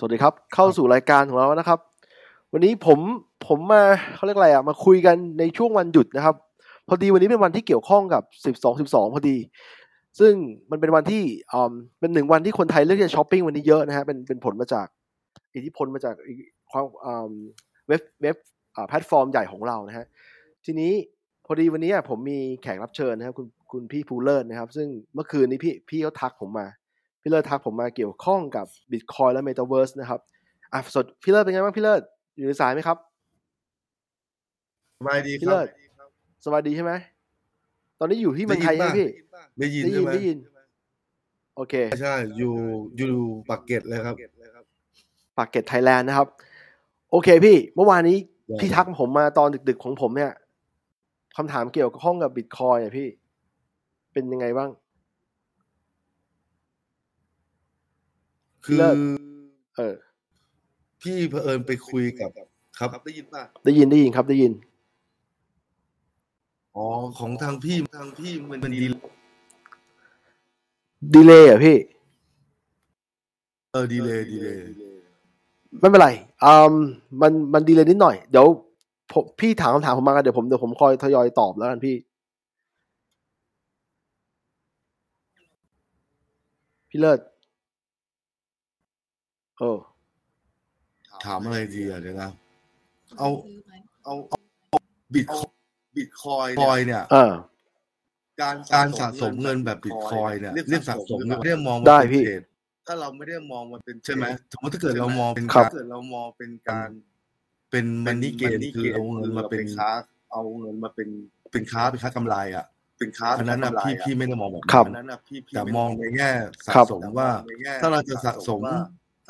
สวัสดีครับ เข้าสู่รายการของเรานะครับ วันนี้ผมผมมาเขาเรียกอะไรอะมาคุยกันในช่วงวันหยุดนะครับ พอดีวันนี้เป็นวันที่เกี่ยวข้องกับสิบสองสิบสองพอดี ซึ่งมันเป็นวันที่อ่าเป็นหนึ่งวันที่คนไทยเลือกที่จะช้อปปิ้งวันนี้เยอะนะฮะเป็นเป็นผลมาจากอิทธิพลมาจากอีกความอ่าเว็บเว็บอ่าแพลตฟอร์มใหญ่ของเรานะฮะทีนี้พอดีวันนี้อะผมมีแขกรับเชิญนะครับคุณคุณพี่ภูเลิศนะครับ ซึ่งเมื่อคืนนี้พี่พี่เขาทักผมมา พี่เลิศทักผมมาเกี่ยวข้องกับ Bitcoin และ Metaverse นะครับอะสดพี่เลิศเป็นไงบ้างพี่เลิศอยู่ในสายไหมครับสบายดีพี่ครัเลิบศสวัสดีใช่ไหมตอนนี้อยู่ที่เมืองไทยใช่ไหมพี่ได้ยินได้ยิใช่นไหมได้ยิน โอเคใช่อยู่อยู่ปากเกร็ดเลยครับปากเกร็ดไทยแลนด์นะครับ โอเคพี่เมื่อวานนี้ได้พี่ทักผมมาตอนดึกๆของผมเนี่ยคำถามเกี่ยวกับข้องกับบิตคอยอะพี่ เป็นยังไงบ้าง คือเลิศเออพี่เผอิญไปคุยกับครับได้ยินป่ะได้ยินได้ยินครับได้ยิน อ๋อของทางพี่ทางพี่มันมันดีดีเลยอะพี่ เออดีเลยดีเลยไม่เป็นไรอืมมันมันดีเลยนิดหน่อย เดี๋ยวผมพี่ถามคำถามผมมากันเดี๋ยวผมเดี๋ยวผมคอยทยอยตอบแล้วกันพี่ พี่เลิศ เออถามอะไรดีอะเดี๋ยวนะเอาเอาบิตบิตคอยคอยเนี่ยเออการการสะสมเงินแบบบิตคอยเนี่ยเรียกสะสมไม่ได้มองได้ว่าเป็นพี่เทรดถ้าเราไม่ได้มองมันเป็นใช่ไหมสมมติถ้าเกิดเรามองเป็นครับถ้าเกิดเรามองเป็นการเป็นมันนี่เกณฑ์คือเอาเงินมาเป็นค้า เอาเงินมาเป็นเป็นค้าเป็นค้ากำไรอะเป็นค้าอันนั้นนะพี่พี่ไม่ได้มองแบบครับอันนั้นนะพี่แต่มองในแง่สะครับสมว่า ถ้าเราจะสะสม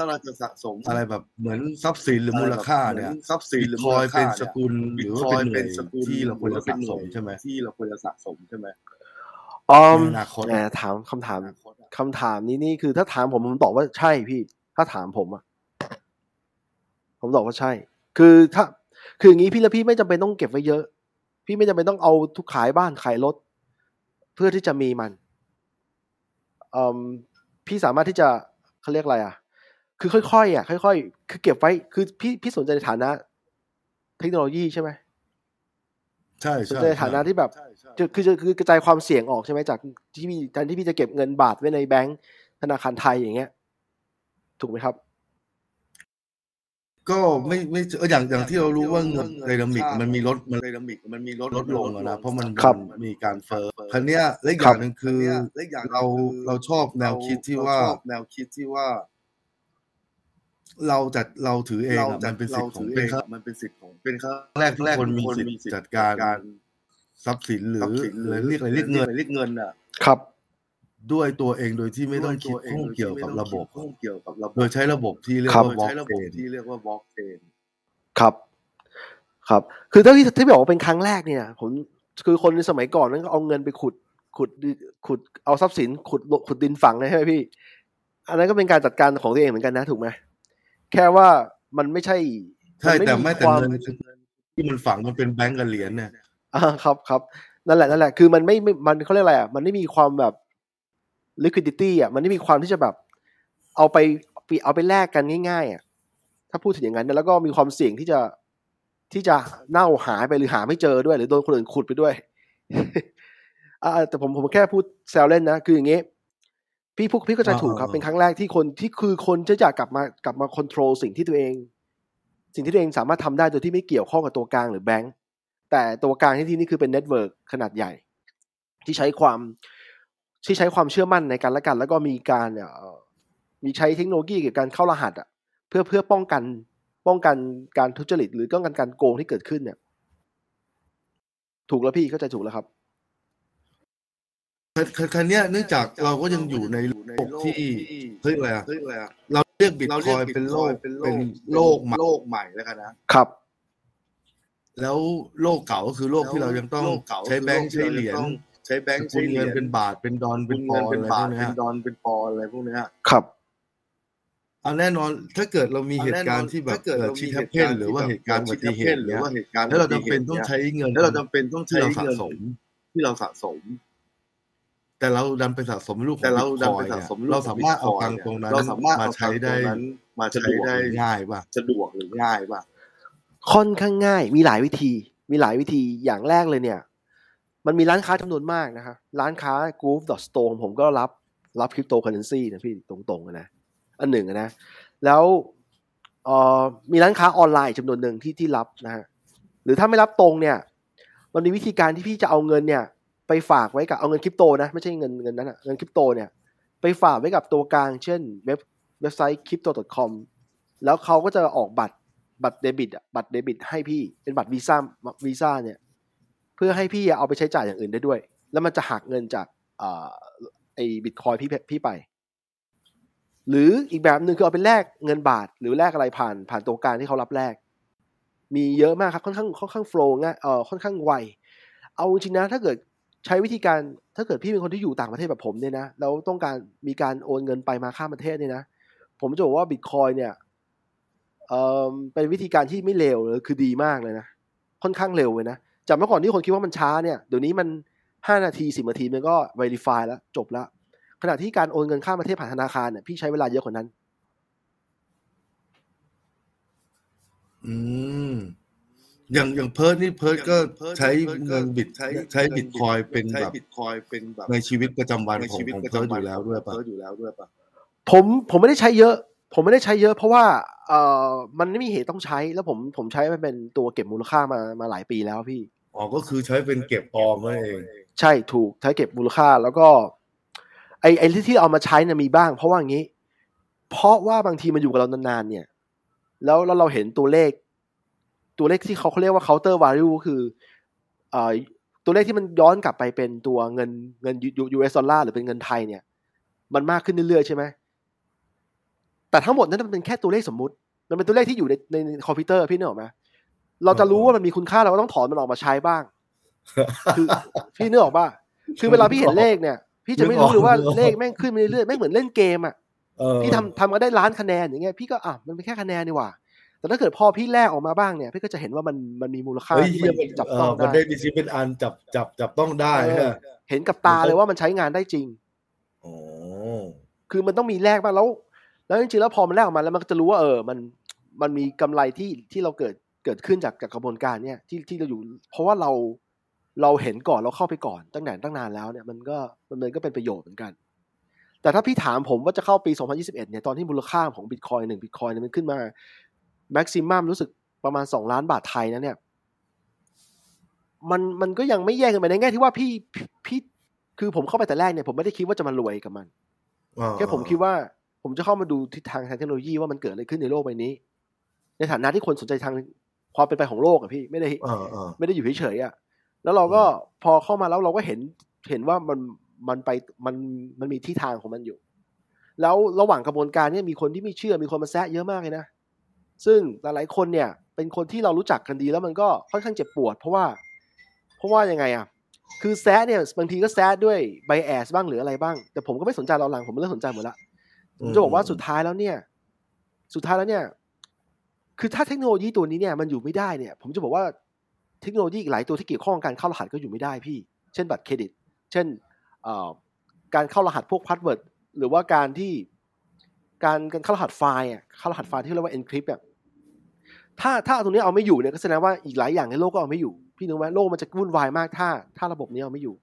ถ้าเราจะสะสมอะไรแบบเหมือนทรัพย์สินหรือมูลค่าเนี่ยทรัพย์สินหรือมูลค่าเป็นสกุลหรือว่าเป็นสกุลที่เราควรจะสะสมใช่ไหมที่เราควรจะสะสมใช่ไหมอืมในอนาคตแหมถามคำถามคำถามนี้นี่คือถ้าถามผมผมตอบว่าใช่พี่ ถ้าถามผมอะผมตอบว่าใช่ คือถ้า คืออย่างนี้พี่แล้วพี่ไม่จำเป็นต้องเก็บไว้เยอะ พี่ไม่จำเป็นต้องเอาทุกขายบ้านขายรถเพื่อที่จะมีมันอืมพี่สามารถที่จะเขาเรียกอะไรอะ คือค่อยๆอะค่อยๆ คือเก็บไว้ คือพี่พี่สนใจในฐานะ เทคโนโลยีใช่ไหมใช่สนใช่ใจในฐานะที่แบบจะคือจะคือกระจายความเสี่ยงออกใช่ไหมจากที่พี่แทนที่พี่จะเก็บเงินบาทไว้ในแบงก์ธนาคารไทยอย่างเงี้ย ถูกไหมครับ ก็ไม่ไม่เอออย่างอย่างที่เรารู้ว่าเงินไดนามิกมันมีลดมันไดนามิกมันมีลดลดลงอะนะเพราะมันครับมันมีการเฟ้อครั้งเนี้ยและอีกอย่างหนึ่งคือเราเราชอบแนวคิดที่ว่าแนวคิดที่ว่า เราจัดเราถือเองอะมันเป็นสิทธิ์ของเป็นมันเป็นสิทธิ์ของเป็นครั้งแรกแรกคนมีสิทธิ์จัดการทรัพย์สินหรือหรือเรียกอะไรเรียกเงินเรียกเงินอะครับ ด้วยตัวเองโดยที่ไม่ต้องคิดข้องเกี่ยวกับระบบเกี่ยวกับระบบโดยใช้ระบบที่เรียกครับว่าบล็อกเชนที่เรียกว่าบล็อกเชนครับ ครับ คือถ้าที่ที่บอกว่าเป็นครั้งแรกเนี่ย ผมคือคนในสมัยก่อนนั้นก็เอาเงินไปขุดขุดดิขุดเอาทรัพย์สินขุดขุดดินฝังเลยใช่ไหมพี่ อันนั้นก็เป็นการจัดการของตัวเองเหมือนกันนะถูกไหม แค่ว่ามันไม่ใช่ใช่นแต่ไม่แต่ความเงินที่มันฝังมันเป็นแบงก์กับเหรียญเนี่ยอ่าครับครับนั่นแหละนั่นแหละคือมันไม่ไม่มันเขาเรียกอะไรอะมันไม่มีความแบบ liquidity อะมันไม่มีความที่จะแบบ เอาไปเอาไปแลกกันง่ายๆอะถ้าพูดถึงอย่างนั้นนะแล้วก็มีความเสี่ยงที่จะที่จะเน่าหายไปหรือหาไม่เจอด้วย หรือโดนคนอื่นขุดไปด้วยอ่าแต่ผมผมแค่พูดแซวเล่นนะ คืออย่างงี้ พี่พูดพี่ก็จะถูกครับอ่าเป็นครั้งแรกที่คนที่คือคนจะอยากกลับมากลับมาค o n t r o l สิ่งที่ตัวเอง สิ่งที่ตัวเองสามารถทำได้โดยที่ไม่เกี่ยวข้องกับตัวกลางหรือแบงก์แต่ตัวกลางที่ที่นี่คือเป็น network ขนาดใหญ่ ที่ใช้ความที่ใช้ความเชื่อมั่นในกันและกัน แล้วก็มีการเอ่อมีใช้เทคโนโลยีเกี่ยวกับการเข้ารหัสอะเพื่อเพื่อป้องกันป้องกันการทุจริต หรือป้องกันการโกงที่เกิดขึ้นเนี่ยถูกแล้วพี่เข้าใจถูกแล้วครับ คันคันเนี้ยเนื่องจากเราก็ยังอยู่ในโลกที่เฮ้ยอะไรอะเราเรียกบิตคอยเป็นโลกเป็นโลกโลกใหม่แล้วกันนะครับ แล้วโลกเก่าก็คือโลกที่เรายังต้องใช้แบงค์ใช้เหรียญใช้แบงค์ใช้เงินเป็นบาทเป็นดอนเป็นปอนเป็นบาทเป็นดอนเป็นปอนอะไรพวกเนี้ยครับเอาแน่นอนถ้าเกิดเรามีเหตุการณ์ที่แบบเกิดชิทเพนหรือว่าเหตุการณ์อุบัติเหตุหรือว่าเหตุการณ์แล้วเราจำเป็นต้องใช้เงินแล้วเราจำเป็นต้องใช้เงินที่เราสะสมที่เราสะสม แต่เราดันไปสะสมรูปแต่เราดันไปสะสมเราสามารถเอาตังตรงนั้นเราสามารถมาใช้ได้มาใช้ได้ง่ายป่ะสะดวกหรือง่ายป่ะค่อนข้างง่าย มีหลายวิธี มีหลายวิธีอย่างแรกเลยเนี่ย มันมีร้านค้าจำนวนมากนะครับร้านค้า Groove Store ผมก็รับรับคริปโตเคอเรนซีนะพี่ตรงๆนะอันหนึ่งนะแล้วเอ่อมีร้านค้าออนไลน์จำนวนหนึ่งที่ที่รับนะฮะหรือถ้าไม่รับตรงเนี่ย มันมีวิธีการที่พี่จะเอาเงินเนี่ย ไปฝากไว้กับเอาเงินคริปโตนะไม่ใช่เงินเงินนั้นอะเงินคริปโตเนี่ยไปฝากไว้กับตัวกลางเช่นเว็บเว็บไซต์ crypto.com แล้วเขาก็จะออกบัตรบัตรเดบิตบัตรเดบิต ให้พี่เป็นบัตรวีซ่าวีซ่าเนี่ยเพื่อให้พี่เอาไปใช้จ่ายอย่างอื่นได้ด้วย แล้วมันจะหักเงินจากอ่าไอ้บิตคอยพี่พี่ไป หรืออีกแบบหนึ่งคือเอาไปแลกเงินบาท หรือแลกอะไรผ่านผ่านตัวกลางที่เขารับแลกมีเยอะมากครับค่อนข้างค่อนข้างโฟล์ง่ายเอ่อค่อนข้างไวเอาจริงนะถ้าเกิด ใช้วิธีการถ้าเกิดพี่เป็นคนที่อยู่ต่างประเทศแบบผมเนี่ยนะแล้วต้องการมีการโอนเงินไปมาข้ามประเทศเนี่ยนะผมจะบอกว่าบิตคอยเนี่ยเอ่อเป็นวิธีการที่ไม่เลวเลยคือดีมากเลยนะค่อนข้างเร็วเลยนะจากเมื่อก่อนที่คนคิดว่ามันช้าเนี่ยเดี๋ยวนี้มันห้านาทีสิบนาทีมันก็ verify แล้วจบแล้วขณะที่การโอนเงินข้ามประเทศผ่านธนาคารเนี่ยพี่ใช้เวลาเยอะกว่านั้น อืม อย่างอย่างเพิร์ดนี่เพิร์ดก็ใช้เงินบิตใช้ใช้บิตคอยเป็นแบบบิตคอยเป็นแบบในชีวิตประจำวันของของเพิร์ดอยู่แล้วด้วยปะอยู่แล้วด้วยปะผมผมไม่ได้ใช้เยอะ ผมไม่ได้ใช้เยอะ เพราะว่าเอ่อมันไม่มีเหตุต้องใช้แล้วผมผมใช้มันเป็นตัวเก็บมูลค่ามามาหลายปีแล้วพี่อ๋อก็คือใช้เป็นเก็บออมเองใช่ถูกใช้เก็บมูลค่าแล้วก็ ไอไอที่ที่เอามาใช้เนี่ยมีบ้าง เพราะว่าอย่างนี้ เพราะว่าบางทีมันอยู่กับเรานานๆเนี่ย แล้วแล้วเราเห็นตัวเลข ตัวเลขที่เขาเขาเรียกว่า counter value คือเอ่อตัวเลขที่มันย้อนกลับไปเป็นตัวเงินเงิน US ดอลลาร์หรือเป็นเงินไทยเนี่ย มันมากขึ้นเรื่อยๆใช่ไหมแต่ทั้งหมดนั้นมันเป็นแค่ตัวเลขสมมุติ มันเป็นตัวเลขที่อยู่ในในคอมพิวเตอร์พี่นึกออกไหมเราจะรู้ว่ามันมีคุณค่าเราก็ต้องถอนมันออกมาใช้บ้าง คือพี่นึกออกป่ะคือเวลาพี่เห็นเลขเนี่ย พี่จะไม่รู้เลยว่าเลขแม่งขึ้นเรื่อยๆแม่งเหมือนเล่นเกมอะพี่ทำทำมาได้ล้านคะแนนอย่างเงี้ยพี่ก็อะมันเป็นแค่คะแนนนี่หว่า แต่ถ้าเกิดพอพี่แลกออกมาบ้างเนี่ยพี่ก็จะเห็นว่ามันมันมีมูลค่าที่มันจับต้องได้มันได้ดิซิเป็นอันจับจับจับต้องได้เห็นกับตาเลยว่ามันใช้งานได้จริงอ๋อคือมันต้องมีแลกบ้างแล้ว แล้วจริงๆแล้วพอมันแลกออกมาแล้วมันก็จะรู้ว่าเออมันมันมีกำไรที่ที่เราเกิดเกิดขึ้นจากจากกระบวนการเนี่ยที่ที่เราอยู่ เพราะว่าเราเราเห็นก่อนเราเข้าไปก่อนตั้งแต่ตั้งนานแล้วเนี่ยมันก็มันก็เป็นประโยชน์เหมือนกัน แต่ถ้าพี่ถามผมว่าจะเข้าปี 2021 เนี่ยตอนที่มูลค่าของบิตคอยหนึ่งบิตคอยเนี่ยมันขึ้นมา แม็กซิมัมรู้สึกประมาณสองล้านบาทไทยนะเนี่ย มันมันก็ยังไม่แย่กันไปในแง่ที่ว่าพี่พี่คือผมเข้าไปแต่แรกเนี่ยผมไม่ได้คิดว่าจะมารวยกับมันแค่ผมคิดว่าผมจะเข้ามาดูทิศทางทางเทคโนโลยีว่ามันเกิดอะไรขึ้นในโลกใบนี้ ในฐานะที่คนสนใจทางความเป็นไปของโลกอะพี่ไม่ได้ไม่ได้อยู่เฉยๆอะแล้วเราก็พอเข้ามาแล้วเราก็เห็นเห็นว่ามันมันไปมันมันมีที่ทางของมันอยู่ แล้วระหว่างกระบวนการนี้มีคนที่ไม่เชื่อมีคนมาแซะเยอะมากเลยนะ ซึ่งหลายๆคนเนี่ยเป็นคนที่เรารู้จักกันดีแล้วมันก็ค่อนข้างเจ็บปวด เพราะว่าเพราะว่ายังไงอะคือแซะเนี่ยบางทีก็แซะด้วยไบแอสบ้างหรืออะไรบ้าง แต่ผมก็ไม่สนใจเราหลังผมไม่เลิกสนใจหมดละผมจะบอกว่าสุดท้ายแล้วเนี่ย สุดท้ายแล้วเนี่ย คือถ้าเทคโนโลยีตัวนี้เนี่ยมันอยู่ไม่ได้เนี่ย ผมจะบอกว่าเทคโนโลยีอีกหลายตัวที่เกี่ยวข้องกับการเข้ารหัสก็อยู่ไม่ได้พี่ เช่นบัตรเครดิต เช่นการเข้ารหัสพวก password หรือว่าการที่การการเข้ารหัสไฟล์อะเข้ารหัสไฟล์ที่เรียกว่า encrypt อะ ถ้าถ้าตรงนี้เอาไม่อยู่เนี่ยก็แสดงว่าอีกหลายอย่างในโลกก็เอาไม่อยู่ พี่นึกว่าโลกมันจะวุ่นวายมากถ้า ถ้าระบบนี้เอาไม่อยู่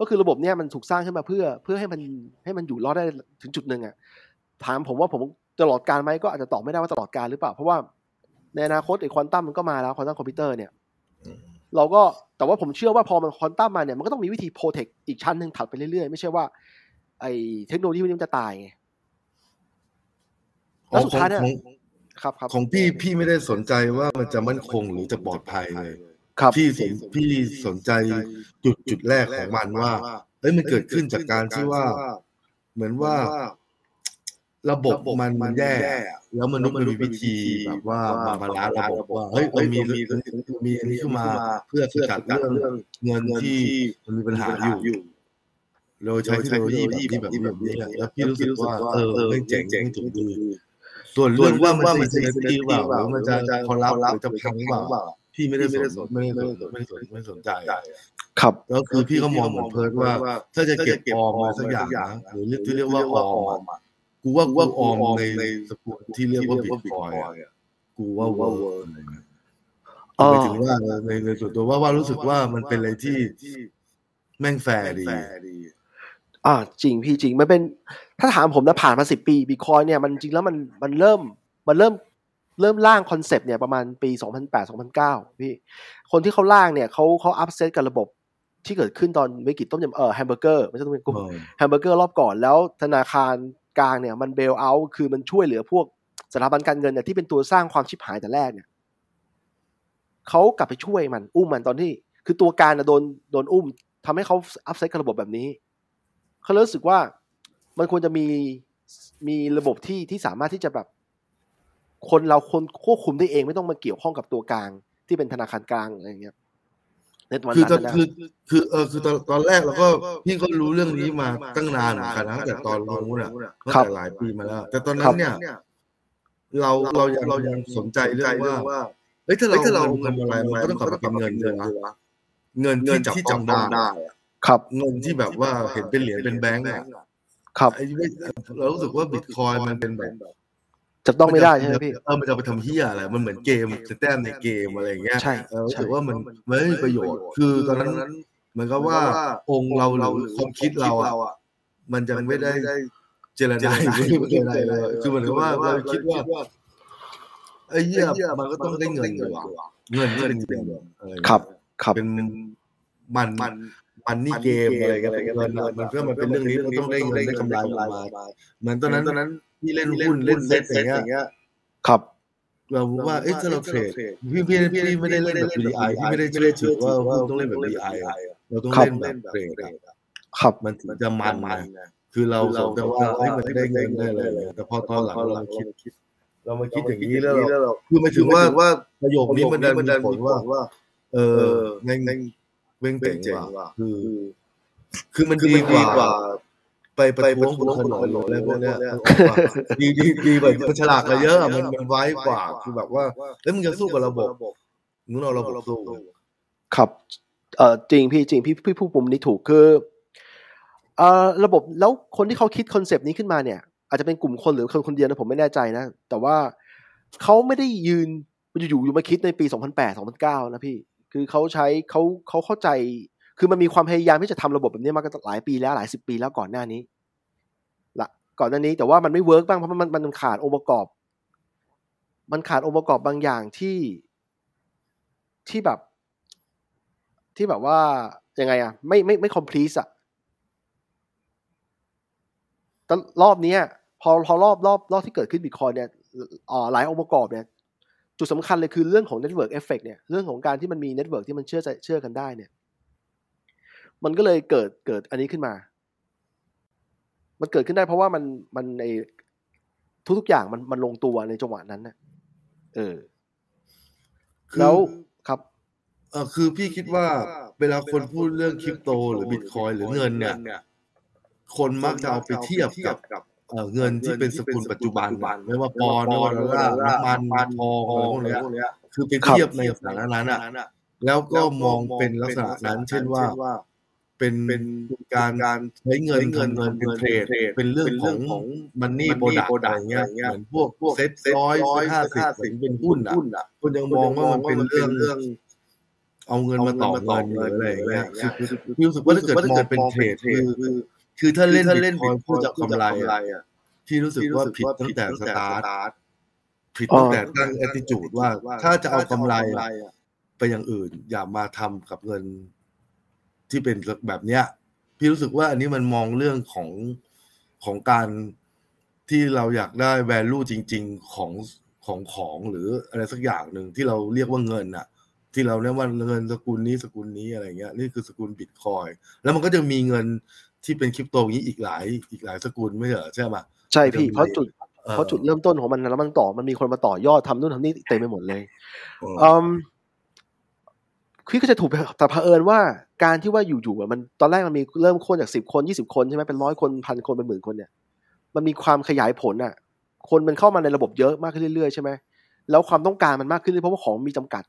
ก็คือระบบเนี้ยมันถูกสร้างขึ้นมาเพื่อเพื่อให้มันให้มันอยู่รอดได้ถึงจุดหนึ่งอะถามผมว่าผมตลอดกาลไหมก็อาจจะตอบไม่ได้ว่าตลอดกาลหรือเปล่า เพราะว่าในอนาคตไอ้ควอนตัมมันก็มาแล้วควอนตัมคอมพิวเตอร์เนี่ยเราก็แต่ว่าผมเชื่อว่าพอมันควอนตัมมาเนี่ยมันก็ต้องมีวิธี protect อีกชั้นหนึ่งถัดไปเรื่อยๆ ไม่ใช่ว่า ไอ้เทคโนโลยีมันจะตายไงแล้วสุดท้ายเนี่ย ครับครับของพี่พี่ไม่ได้สนใจว่ามันจะมั่นคงหรือจะปลอดภัยเลยครับพี่สนพี่สนใจจุดจุดแรกของมันว่าเอ้ยมันเกิดขึ้นจากการที่ว่า เหมือนว่า ระบบมันมันแย่แล้วมนุษย์มันมีวิธีแบบว่ามา balance ระบบว่าเฮ้ยมันมีมีอันนี้ขึ้นมาเพื่อสกัดเรื่องเงินที่มันมีปัญหาอยู่เราใช้เทคโนโลยีแบบนี้แบบนี้แล้วพี่รู้สึกว่าเออไม่เจ๋งเจ๋งถูกดี ส่วนเรื่องว่ามันจะดีว่าหรือมันจะ corrupt หรือจะพังว่าพี่ไม่ได้ไม่ได้สนไม่ได้ไม่ได้สนไม่สนใจครับแล้วคือพี่ก็มองเหมือนเพิร์ดว่า ถ้าจะเก็บออมอะไรสักอย่างนะหรือเรียกที่เรียกว่าออมอะกูว่ากูว่าออมในสกุลที่เรียกว่าบิตคอยน์อะกูว่า work อะไรเงี้ยอ๋อหมายถึงว่าในในส่วนตัวว่าว่ารู้สึกว่ามันเป็นอะไรที่แม่งแฟร์ดี อ่าจริงพี่จริงมันเป็น ถ้าถามผมนะผ่านมาสิบปีบิตคอยน์เนี่ยมันจริงแล้วมันมันเริ่มมันเริ่มเริ่มร่างคอนเซปต์เนี่ยประมาณปี 2008 2009 พี่ คนที่เขาร่างเนี่ยเขาเขา upset กับระบบที่เกิดขึ้นตอนวิกฤตต้มยำเออแฮมเบอร์เกอร์ไม่ใช่ต้มยำกุ้งเออแฮมเบอร์เกอร์รอบก่อนแล้วธนาคารกลางเนี่ยมัน bail out คือมันช่วยเหลือพวกสถาบันการเงินเนี่ยที่เป็นตัวสร้างความชิบหายแต่แรกเนี่ยเขากลับไปช่วยมันอุ้มมันตอนที่ คือตัวการน่ะโดนโดนอุ้มทำให้เขาอัพเซตกับระบบแบบนี้เขาเลยรู้สึกว่า มันควรจะมีมีระบบที่ที่สามารถที่จะแบบ คนเราคนควบคุมได้เองไม่ต้องมาเกี่ยวข้องกับตัวกลาง ที่เป็นธนาคารกลางอะไรอย่างเงี้ยในวันคือตอนนั้นนะคือคือเออคือตอนตอนแรกเราก็พี่ก็รู้เรื่องนี้มาตั้งนานเหมือนกันนะตั้งแต่ตอนรู้น่ะตั้งแต่หลายปีมาแล้ว แต่ตอนนั้นเนี่ย เราเรายังเรายังสนใจเรื่องว่าเฮ้ยถ้าเราถ้าเราเงินทำอะไรมันก็ต้องกลับมาเป็นเงินเลยนะเงินเงินที่ที่จับจัต้บองต้องได้ได้อะครับเงินที่แบบว่าเห็นเป็นเหรียญเป็นแบงก์อะ ครับไอ้ไม่เรารู้สึกว่าบิตคอยมันเป็นแบบจับต้องไม่ได้ใช่ไหมพี่เออมันจะไปทำเฮียอะไรมันเหมือนเกมแต้มในเกมอะไรอย่างเงี้ยใช่เออรู้ใช่สึกว่ามันมันไม่มีประโยชน์ คือตอนนั้นเหมือนกับว่าองค์เราหรือความคิดเราอะมันจะไม่ได้เจรจาไม่ได้เจรจาเลยคือเหมือนกับว่าเราคิดว่าไอ้เหี้ยมันก็ต้องได้เงินดีกว่าเงินที่เป็นเงินอะไรอย่างเงี้ยครับครับเป็นมันมัน มันนี่เกมอะไรกันเงินอะมันก็มันเป็นเรื่องนี้มันต้องได้เงินได้กำไรออกมาเหมือนตอนนั้นตอนนั้นที่เล่นหุ้นเล่นเซ็ตอย่างเงี้ยครับเราว่าเอ๊ะถ้าเราเทรดพี่พี่พี่ไม่ได้เล่นแบบ VI พี่ไม่ได้เชื่อถือว่าหุ้นต้องเล่นแบบ VI อะเราต้องเล่นแบบเทรดอะครับมันถึงจะมันนะคือเราสนแต่ว่าเฮ้ยมันได้เงินได้อะไรเลยแต่พอตอนหลังเรามาคิด เรามาคิดอย่างนี้แล้วเราคือหมายถึงว่าว่าประโยคนี้มันดันมีผลว่า เออแม่ง เว้งเจ๋งว่ะคือ คือมันดีกว่า ไปประท้วงบนถนนหรืออะไรพวกเนี้ยดีดีดีกว่ามันฉลาดกว่าเยอะอะมันมันไว้กว่า คือแบบว่าเอ้ยมึงจะสู้กับระบบมึงเอาระบบสู้ครับเออจริงพี่จริงพี่พี่ผู้ปุ่มนี้ถูกคือเอ่อระบบแล้วคนที่เขาคิดคอนเซปต์นี้ขึ้นมาเนี่ย อาจจะเป็นกลุ่มคนหรือคนคนเดียวนะผมไม่แน่ใจนะ แต่ว่าเขาไม่ได้ยืนอยู่ๆอยู่มาคิดในปี 2008 2009 นะพี่ คือเขาใช้เขาเขาเข้าใจ คือมันมีความพยายามที่จะทำระบบแบบนี้มาหลายปีแล้วหลายสิบปีแล้วก่อนหน้านี้ละก่อนหน้านี้แต่ว่ามันไม่ work บ้างเพราะมันมันขาดองค์ประกอบ มันขาดองค์ประกอบบางอย่างที่ที่แบบ ที่แบบว่ายังไงอะไม่ไม่ไม่ complete อะแต่รอบนี้พอพอรอบรอบรอบที่เกิดขึ้นบิตคอยน์เนี่ยอ่าหลายองค์ประกอบเนี่ย จุดสำคัญเลยคือเรื่องของ Network Effect เนี่ยเรื่องของการที่มันมี network ที่มันเชื่อใจเชื่อกันได้เนี่ยมันก็เลยเกิดเกิดอันนี้ขึ้นมา มันเกิดขึ้นได้เพราะว่ามันมันในทุกๆอย่างมันมันลงตัวในจังหวะนั้นนะเออ แล้วครับเออคือพี่คิดว่าเวลาคนพูดเรื่องคริปโตหรือบิตคอยหรือเงินเนี่ย คนมักจะเอาไปเทียบกับ เอ่อเงินที่เป็นสกุลปัจจุบันไม่ว่าปอนด์ไม่ว่าดอลลาร์น้ำมันทองอะไรพวกเนี้ยคือไปเทียบในสถานะนั้นอะแล้วก็มองเป็นลักษณะนั้น เช่นว่าเป็นเป็นการการใช้เงินเงินเงินเป็นเทรดเป็นเรื่องของmoney product อะไรเงี้ยเหมือนพวกพวกเซ็ตร้อยห้าสิบเป็นหุ้นอะคนยังมองว่ามันเป็นเรื่องเรื่องเอาเงินมาต่อเงินหรืออะไรอย่างเงี้ยคือคือคือรู้สึกว่าถ้าเกิดมองเป็น trade คือ คือคือถ้าเล่นเล่นบิตคอยน์เพื่อจะกำไรอะที่รู้สึกว่าผิดตั้งแต่สตาร์ทผิดตั้งแต่ตั้งแอตติจูดว่า ถ้าจะเอากำไรอะไปอย่างอื่น อย่ามาทำกับเงินที่เป็นแบบเนี้ย พี่รู้สึกว่าอันนี้มันมองเรื่องของของการที่เราอยากได้ value จริง ๆ ของของของหรืออะไรสักอย่างหนึ่งที่เราเรียกว่าเงินอะที่เราเรียกว่าเงินสกุลนี้สกุลนี้อะไรเงี้ยนี่คือสกุลบิตคอยแล้วมันก็จะมีเงิน ที่เป็นคริปโตอย่างนี้อีกหลายอีกหลายสกุลไม่เหรอใช่ไหมใช่พี่เพราะจุดออเพราะจุดเริ่มต้นของมันนะแล้วมันต่อมันมีคนมาต่อยอดทำนู่นทำนี่เต็มไปหมดเลยเอออืมพี่ก็จะถูกแต่เผอิญว่าการที่ว่าอยู่ๆอะมันตอนแรกมันมีเริ่มคนจากสิบคนยี่สิบคนใช่ไหมเป็นร้อยคนพันคนเป็นหมื่นคนเนี่ยมันมีความขยายผลอะ คนมันเข้ามาในระบบเยอะมากขึ้นเรื่อยๆใช่ไหมแล้วความต้องการมันมากขึ้นเรื่อยๆเพราะว่าของมีจำกัด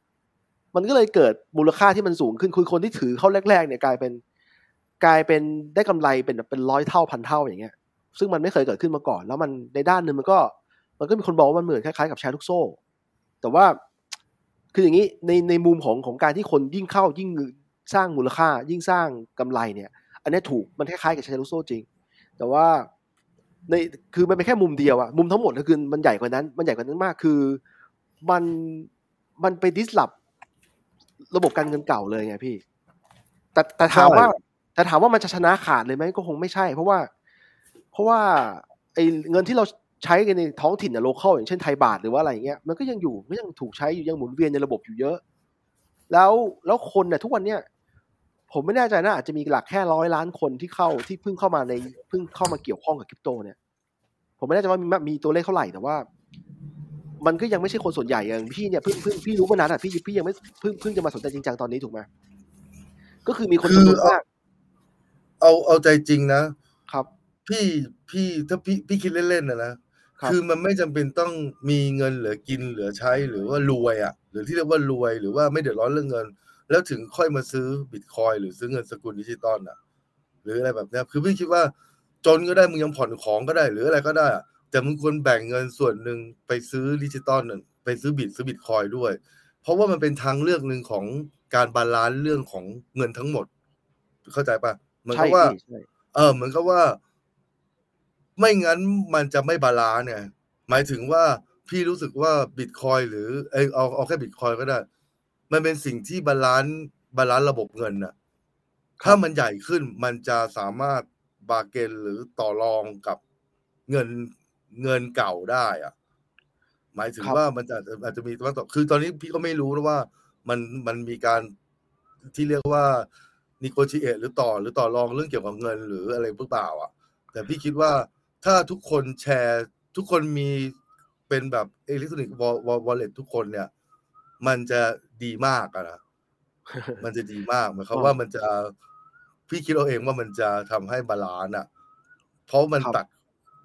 มันก็เลยเกิดมูลค่าที่มันสูงขึ้นคือคนที่ถือเข้าแรกๆเนี่ยกลายเป็น กลายเป็นได้กำไรเป็นเป็นร้อยเท่าพันเท่าอย่างเงี้ย ซึ่งมันไม่เคยเกิดขึ้นมาก่อน แล้วมันในด้านหนึ่งมันก็ มันก็มีคนบอกว่ามันเหมือนคล้ายๆกับแชร์ลูกโซ่ แต่ว่าคืออย่างนี้ในในมุมของของการที่คนยิ่งเข้ายิ่งสร้างมูลค่า ยิ่งสร้างกำไรเนี่ย อันนี้ถูกมันคล้ายๆกับแชร์ลูกโซ่จริง แต่ว่าในคือมันเป็นแค่มุมเดียวอะมุมทั้งหมดก็คือมันใหญ่กว่านั้น มันใหญ่กว่านั้นมากคือมันมันไปดิสลอฟระบบการเงินเก่าเลยไงพี่ แต่แต่ถามว่า แต่ถามว่ามันจะชนะขาดเลยไหมก็คงไม่ใช่ เพราะว่า เพราะว่าไอ้เงินที่เราใช้กันในท้องถิ่นอะโลเคอลอย่างเช่นไทยบาทหรือว่าอะไรเงี้ยมันก็ยังอยู่ก็ยังถูกใช้อยู่ยังหมุนเวียนในระบบอยู่เยอะ แล้วแล้วคนเนี่ยทุกวันเนี้ยผมไม่แน่ใจนะอาจจะมีหลักแค่ร้อยล้านคนที่เข้าที่เพิ่งเข้ามาในเพิ่งเข้ามาเกี่ยวข้องกับคริปโตเนี่ย ผมไม่แน่ใจว่ามีมีตัวเลขเท่าไหร่แต่ว่า มันก็ยังไม่ใช่คนส่วนใหญ่อย่างพี่เนี่ยเพิ่งเพิ่งพี่รู้มานานอะพี่พี่ยังไม่เพิ่งเพิ่งจะมาสนใจจริงจังตอนนี้ถูกไหมก็คือมีคนจำนวนมาก เอาเอาใจจริงนะ ครับ พี่พี่ถ้าพี่พี่คิดเล่นๆนะนะคือมันไม่จำเป็นต้องมีเงินเหลือกินเหลือใช้ หรือว่ารวยอะ หรือที่เรียกว่ารวยหรือว่าไม่เดือดร้อนเรื่องเงิน แล้วถึงค่อยมาซื้อบิตคอยน์หรือซื้อเงินสกุลดิจิตอลอะ หรืออะไรแบบนี้คือพี่คิดว่าจนก็ได้มึงยังผ่อนของก็ได้หรืออะไรก็ได้แต่มึงควรแบ่งเงินส่วนหนึ่งไปซื้อดิจิตอลไปซื้อบิตซื้อบิตคอยน์ด้วย เพราะว่ามันเป็นทางเลือกหนึ่งของการ balance เรื่องของเงินทั้งหมด เข้าใจปะ เหมือนกับว่า เออ เหมือนกับว่า ไม่งั้นมันจะไม่ balance เนี่ย หมายถึงว่าพี่รู้สึกว่าบิตคอยน์หรือเออเอาเอาแค่บิตคอยน์ก็ได้ มันเป็นสิ่งที่ balance balance ระบบเงินน่ะ ถ้ามันใหญ่ขึ้นมันจะสามารถ bargain หรือต่อรองกับเงินเงินเก่าได้อะหมายถึงว่ามันจะอาจจะมีตะวันตกคือตอนนี้พี่ก็ไม่รู้นะว่า มันมันมีการที่เรียกว่า negotiate หรือต่อหรือต่อรองเรื่องเกี่ยวกับเงินหรืออะไรหรือเปล่าอะ แต่พี่คิดว่าถ้าทุกคนแชร์ทุกคนมีเป็นแบบ electronic wallet ทุกคนเนี่ย มันจะดีมากอะนะมันจะดีมากหมายความว่ามันจะพี่คิดเอาเองว่ามันจะทำให้ balance อะ เพราะมันตัด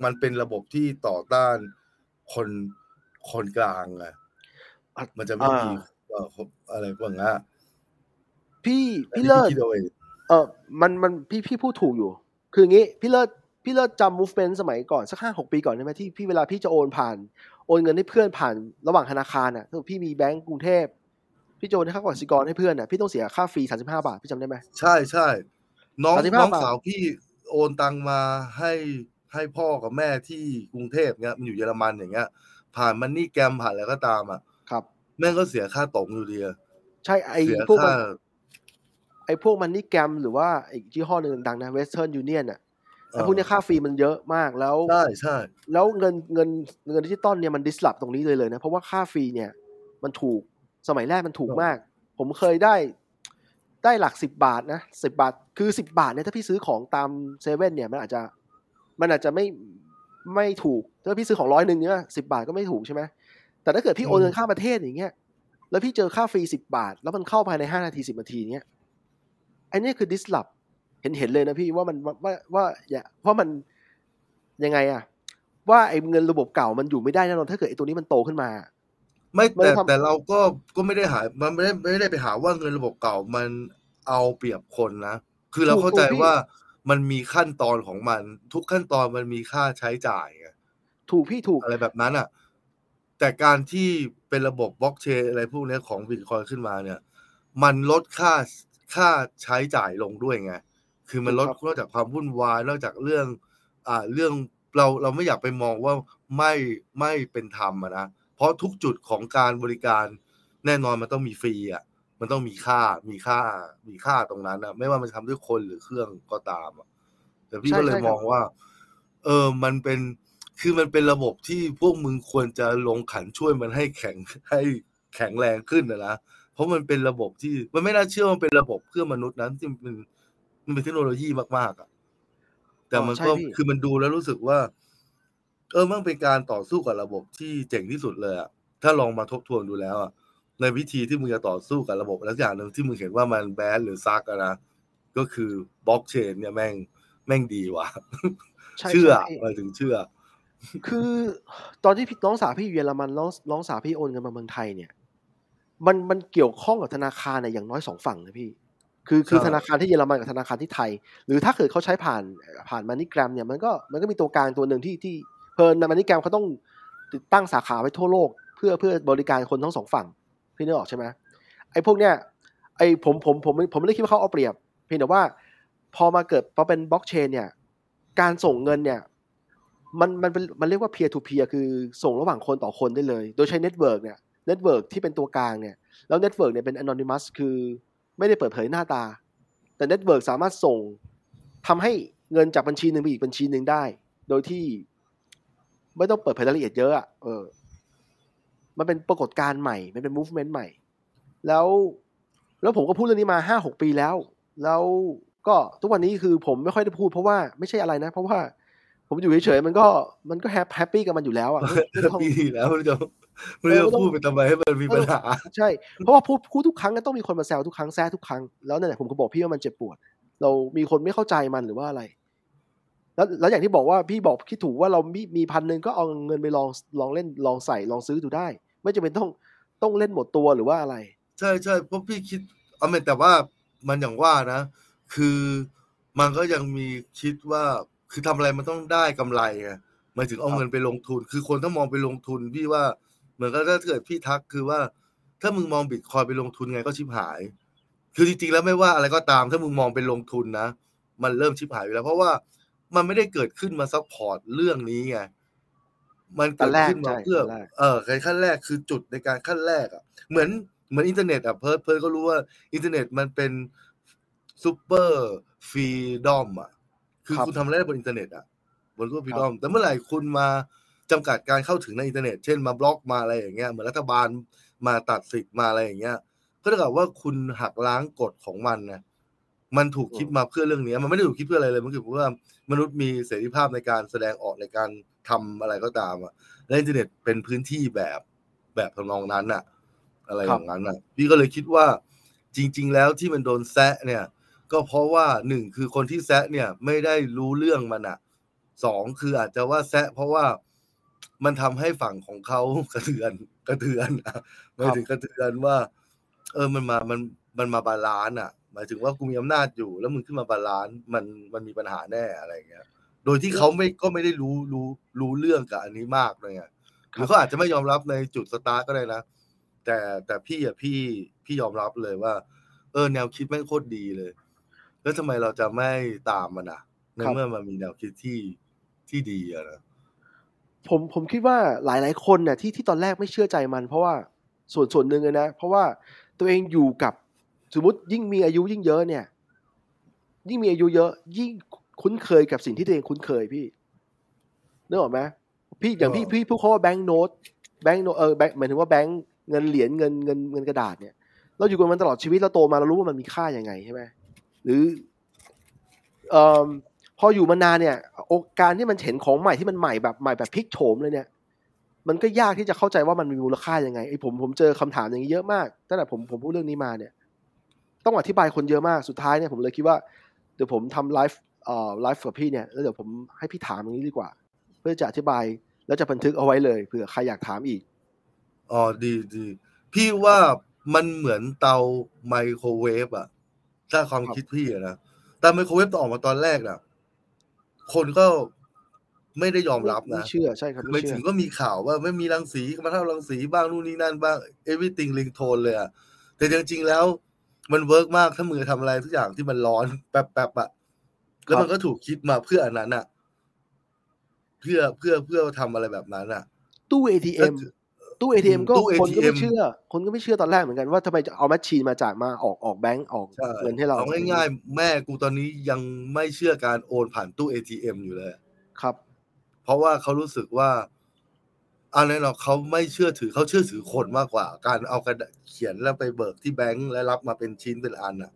มันเป็นระบบที่ต่อต้านคนคนกลางไงมันจะไม่มีอะไรพวกนี้ พี่พี่เลิศเออมันมันพี่พี่พูดถูกอยู่ คืออย่างนี้พี่เลิศพี่เลิศจำ movement สมัยก่อน สักห้าหกปีก่อนใช่ไหมที่พี่เวลาพี่จะโอนผ่านโอนเงินให้เพื่อนผ่านระหว่างธนาคารอะถ้าพี่มีแบงก์กรุงเทพพี่โจนให้ค่ากสิกรให้เพื่อนอะพี่ต้องเสียค่าฟรีสามสิบห้าบาทพี่จำได้ไหมใช่ใช่น้องน้องสาวพี่โอนตังมาให้ให้พ่อกับแม่ที่กรุงเทพเนี้ยมันอยู่เยอรมันอย่างเงี้ย ผ่าน MoneyGram ผ่านอะไรก็ตามอะครับ แม่ก็เสียค่าต๋งอยู่ดีใช่ไอ้พวก ไอ้พวก MoneyGram หรือว่าอีกยี่ห้อหนึ่งดังนะ Western Union อะไอ้พวกนี้ค่า fee มันเยอะมากแล้วใช่ใช่แล้วเงินเงินเงินดิจิตอลเนี่ยมัน disrupt ตรงนี้เลยเลยนะเพราะว่าค่า fee เนี่ย มันถูกสมัยแรกมันถูกมาก ผมเคยได้ได้หลักสิบบาทนะสิบาทคือสิบาทเนี่ยถ้าพี่ซื้อของตามเซเว่นเนี่ยมันอาจจะมันอาจจะไม่ไม่ถูกถ้าพี่ซื้อของร้อยหนึ่งเนี่ยสิบาทก็ไม่ถูกใช่ไหมแต่ถ้าเกิดพี่โอนเงินข้ามประเทศอย่างเงี้ยแล้วพี่เจอค่าฟรีสิบาท แล้วมันเข้าภายในห้านาทีสิบนาทีเนี้ย อันนี้คือดิสลอฟเห็นเห็นเลยนะพี่ว่ามันว่าว่าอย่าว่ามันยังไงอะว่าไอ้เงินระบบเก่ามันอยู่ไม่ได้แน่นอนถ้าเกิดไอ้ตัวนี้มันโตขึ้นมา ไม่แต่แต่เราก็ก็ไม่ได้หามันไม่ได้ไม่ได้ไปหาว่าเงินระบบเก่ามันเอาเปรียบคนนะคือเราเข้าใจว่ามันมีขั้นตอนของมัน ทุกขั้นตอนมันมีค่าใช้จ่ายไงถูกพี่ถูกอะไรแบบนั้นอะ แต่การที่เป็นระบบบล็อกเชนอะไรพวกนี้ของบิตคอยขึ้นมาเนี่ย มันลดค่า ค่าใช้จ่ายลงด้วยไงคือมันลดนอกจากความวุ่นวายนอกจากเรื่อง อ่าเรื่องเราเราไม่อยากไปมองว่าไม่ไม่เป็นธรรมนะเพราะทุกจุดของการบริการแน่นอนมันต้องมีฟรีอะมันต้องมีค่ามีค่ามีค่าตรงนั้นอะไม่ว่ามันทำด้วยคนหรือเครื่องก็ตามอะแต่พี่ก็เลยมองว่า เออมันเป็นคือมันเป็นระบบที่พวกมึงควรจะลงขันช่วยมันให้แข็งให้แข็งแรงขึ้นนะนะ เพราะมันเป็นระบบที่มันไม่น่าเชื่อมันเป็นระบบเพื่อมนุษย์นั้นที่มันมันเป็นเทคโนโลยีมากๆอะ แต่มันก็คือมันดูแล้วรู้สึกว่า เออมันเป็นการต่อสู้กับระบบที่เจ๋งที่สุดเลยอะถ้าลองมาทบทวนดูแล้วอะในวิธีที่มึงจะต่อสู้กับระบบแล้วอย่างหนึ่งที่มึงเห็นว่ามันแบดหรือซักนะก็คือบล็อกเชนเนี่ยแม่งแม่งดีว่ะเชื่อมาถึงเชื่อ คือตอนที่น้องสาวพี่อยู่เยอรมันน้องน้องสาวพี่โอนเงินมาเมืองไทยเนี่ย มันมันเกี่ยวข้องกับธนาคารเนี่ยอย่างน้อยสองฝั่งนะพี่ คือคือธนาคารที่เยอรมันกับธนาคารที่ไทย หรือถ้าเกิดเขาใช้ผ่านผ่านมานิแกรมเนี่ยมันก็มันก็มีตัวกลางตัวหนึ่งที่ที่เพลินมานิแกรมเขาต้องติดตั้งสาขาไว้ทั่วโลก เพื่อเพื่อบริการคนทั้งสองฝั่งพี่นึกออกใช่ไหมไอ้พวกเนี้ยไอ้ผมผมผมผมไม่ได้คิดว่าเขาเอาเปรียบ เพียงแต่ว่าพอมาเกิดพอเป็นบล็อกเชนเนี่ยการส่งเงินเนี่ยมันมันเป็นมันเรียกว่า peer to peer คือส่งระหว่างคนต่อคนได้เลย โดยใช้ network เนี่ย network ที่เป็นตัวกลางเนี่ยแล้ว network เนี่ยเป็น anonymous คือไม่ได้เปิดเผยหน้าตา แต่ network สามารถส่งทำให้เงินจากบัญชีหนึ่งไปอีกบัญชีหนึ่งได้ โดยที่ไม่ต้องเปิดเผยรายละเอียดเยอะอะเออ มันเป็นปรากฏการณ์ใหม่ มันเป็น movement ใหม่ แล้ว แล้วผมก็พูดเรื่องนี้มาห้าหกปีแล้ว แล้วก็ทุกวันนี้คือผมไม่ค่อยได้พูดเพราะว่าไม่ใช่อะไรนะ เพราะว่า ผมอยู่เฉยๆมันก็มันก็แฮปปี้กับมันอยู่แล้วอะไม่ไม่ต้องปีแล้วไม่รู้จะไม่รู้จะพูดไปทำไมให้มันมีปัญหา ใช่ เพราะว่าพูดพูดทุกครั้งก็ต้องมีคนมาแซวทุกครั้งแซะทุกครั้งแล้วนั่นแหละผมก็บอกพี่ว่ามันเจ็บปวด เรามีคนไม่เข้าใจมันหรือว่าอะไร แล้วแล้วอย่างที่บอกว่าพี่บอกคิดถูกว่าเรามีมีพันหนึ่งก็เอาเงินไปลองลองเล่นลองใส่ลองซื้อดูได้ ไม่จำเป็นต้องต้องเล่นหมดตัวหรือว่าอะไร ใช่ใช่เพราะพี่คิดเอาแต่ว่ามันอย่างว่านะ คือมันก็ยังมีคิดว่า คือทำอะไรมันต้องได้กำไรไงหมายถึงเอาเงินไปลงทุน คือคนถ้ามองไปลงทุนพี่ว่า เหมือนก็ถ้าเกิดพี่ทักคือว่า ถ้ามึงมองบิตคอยน์ไปลงทุนไงก็ชิบหาย คือจริงๆแล้วไม่ว่าอะไรก็ตาม ถ้ามึงมองไปลงทุนนะ มันเริ่มชิบหายอยู่แล้ว เพราะว่ามันไม่ได้เกิดขึ้นมา support เรื่องนี้ไงมันเกิดขึ้นมาเพื่อเออขั้นแรกคือจุดในการขั้นแรกอะ เหมือนเหมือนอินเทอร์เน็ตอะเพิร์ดเพิร์ดก็รู้ว่าอินเทอร์เน็ตมันเป็น super freedom อะ คือคุณทำอะไรได้บนอินเทอร์เน็ตอะบนรูป freedom แต่เมื่อไหร่คุณมาจำกัดการเข้าถึงในอินเทอร์เน็ต เช่นมาบล็อกมาอะไรอย่างเงี้ยเหมือนรัฐบาลมาตัดสิทธิ์มาอะไรอย่างเงี้ยก็เท่ากับว่าคุณหักล้างกฎของมันนะมันถูกคิดมาเพื่อเรื่องนี้มันไม่ได้ถูกคิดเพื่ออะไรเลยมันคือว่ามนุษย์มีเสรีภาพในการแสดงออกในการทำอะไรก็ตามอะและอินเทอร์เน็ตเป็นพื้นที่แบบแบบทำนองนั้นอะ อะไรอย่างนั้นอะ พี่ก็เลยคิดว่าจริง ๆ แล้วที่มันโดนแซะเนี่ย ก็เพราะว่าหนึ่งคือคนที่แซะเนี่ยไม่ได้รู้เรื่องมันอะสองคืออาจจะว่าแซะเพราะว่ามันทำให้ฝั่งของเขากระเทือนกระเทือนหมายถึงกระเทือนว่า เออมันมามันมันมา balance อะ หมายถึงว่ากูมีอำนาจอยู่ แล้วมึงขึ้นมา balance มันมันมีปัญหาแน่อะไรเงี้ย โดยที่เขาไม่ก็ไม่ได้รู้รู้รู้เรื่องกับอันนี้มากเลยไงหรือเขาอาจจะไม่ยอมรับในจุดสตาร์ทก็ได้นะแต่แต่พี่อะพี่พี่ยอมรับเลยว่า เออ แนวคิดแม่งโคตรดีเลย แล้วทำไมเราจะไม่ตามมันอะในเมื่อมันมีแนวคิดที่ที่ดีอะนะผมผมคิดว่าหลายหลายคนเนี่ยที่ที่ตอนแรกไม่เชื่อใจมัน เพราะว่าส่วนส่วนหนึ่งนะ เพราะว่าตัวเองอยู่กับสมมติยิ่งมีอายุยิ่งเยอะเนี่ย ยิ่งมีอายุเยอะ ยิ่งคุ้นเคยกับสิ่งที่ตัวเองคุ้นเคยพี่นึกออกไหมพี่อย่างพี่พี่พูดเขาว่าแบงก์โน้ตแบงก์โนเออแบงหมายถึงว่าแบงก์เงินเหรียญเงินเงินเงินกระดาษเนี่ย เราอยู่กับมันตลอดชีวิตเราโตมาเรารู้ว่ามันมีค่ายังไงใช่ไหม หรือเอ่อพออยู่มานานเนี่ย โอการที่มันเห็นของใหม่ที่มันใหม่แบบใหม่แบบพลิกโฉมเลยเนี่ย มันก็ยากที่จะเข้าใจว่ามันมีมูลค่ายังไงไอ้ผมผมเจอคำถามอย่างนี้เยอะมากตั้งแต่ผมผมพูดเรื่องนี้มาเนี่ย ต้องอธิบายคนเยอะมากสุดท้ายเนี่ยผมเลยคิดว่าเดี๋ยวผมทำไลฟ์เอ่อไลฟ์กับพี่เนี่ยแล้วเดี๋ยวผมให้พี่ถามอย่างนี้ดีกว่า เพื่อจะอธิบายแล้วจะบันทึกเอาไว้เลยเผื่อใครอยากถามอีกอ๋อดีดีพี่ว่ามันเหมือนเตาไมโครเวฟอะ ถ้าความคิดพี่อะนะเตาไมโครเวฟตอนออกมาตอนแรกน่ะคนก็ไม่ได้ยอมรับไม่นะเชื่อใช่ครับไม่ไม่เชื่อถึงก็มีข่าวว่าไม่มีรังสีมาเท่ารังสีบ้างนู่นนี่นั่นบ้าง everything ลิงโทนเลยอะแต่จริงๆแล้ว มัน work มากถ้ามือทำอะไรทุกอย่างที่มันร้อนแป๊บๆอะแล้วมันก็ถูกคิดมาเพื่ออันนั้นอะเพื่อเพื่อเพื่อทำอะไรแบบนั้นอะตู้ ATM ตู้ ATM ก็ตู้คนก็ไม่ ATM เชื่อ คนก็ไม่เชื่อตอนแรกเหมือนกันว่าทำไมจะเอา machine มาจ่ายมาออกออกแบงก์ออกใช่เงินให้เราเอาง่ายๆ แม่กูตอนนี้ยังไม่เชื่อการโอนผ่านตู้ ATM อยู่เลยครับ เพราะว่าเขารู้สึกว่าอันนั้นเราเขาไม่เชื่อถือเขาเชื่อถือคนมากกว่า การเอากระดาษเขียนแล้วไปเบิกที่แบงก์แล้วรับมาเป็นชิ้นเป็นอันน่ะ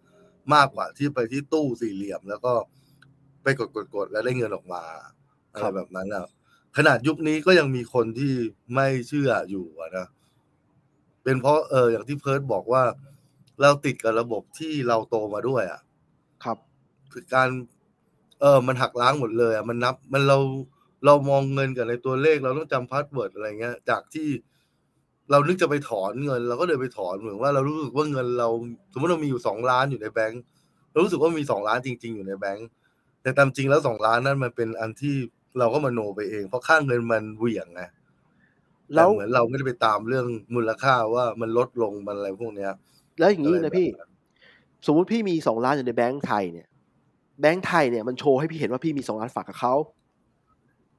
มากกว่าที่ไปที่ตู้สี่เหลี่ยม แล้วก็ไปกดกดกดแล้วได้เงินออกมาอะไรแบบนั้นอะ ขนาดยุคนี้ก็ยังมีคนที่ไม่เชื่ออยู่อะนะเป็นเพราะเอออย่างที่เพิร์ดบอกว่า เราติดกับระบบที่เราโตมาด้วย อะ ครับคือการ เออมันหักล้างหมดเลยอะมันนับ มันเราเรามองเงินกับในตัวเลข เราต้องจำ password อะไรเงี้ย จากที่เรานึกจะไปถอนเงิน เราก็เดินไปถอนเหมือนว่าเรารู้สึกว่าเงินเรา สมมติเรามีอยู่สองล้านอยู่ในแบงก์เรารู้สึกว่ามีสองล้านจริง ๆ อยู่ในแบงก์แต่ตามจริงแล้วสองล้านนั้นมันเป็นอันที่ เราก็มโนไปเอง เพราะค่าเงินมันเหวี่ยงไงแล้วเหมือนเราไม่ได้ไปตามเรื่องมูลค่าว่ามันลดลงมันอะไรพวกเนี้ย แล้วอย่างนี้นะพี่ สมมุติพี่มีสองล้านอยู่ในแบงก์ไทยเนี่ย แบงก์ไทยเนี่ยมันโชว์ให้พี่เห็นว่าพี่มีสองล้านฝากกับเขา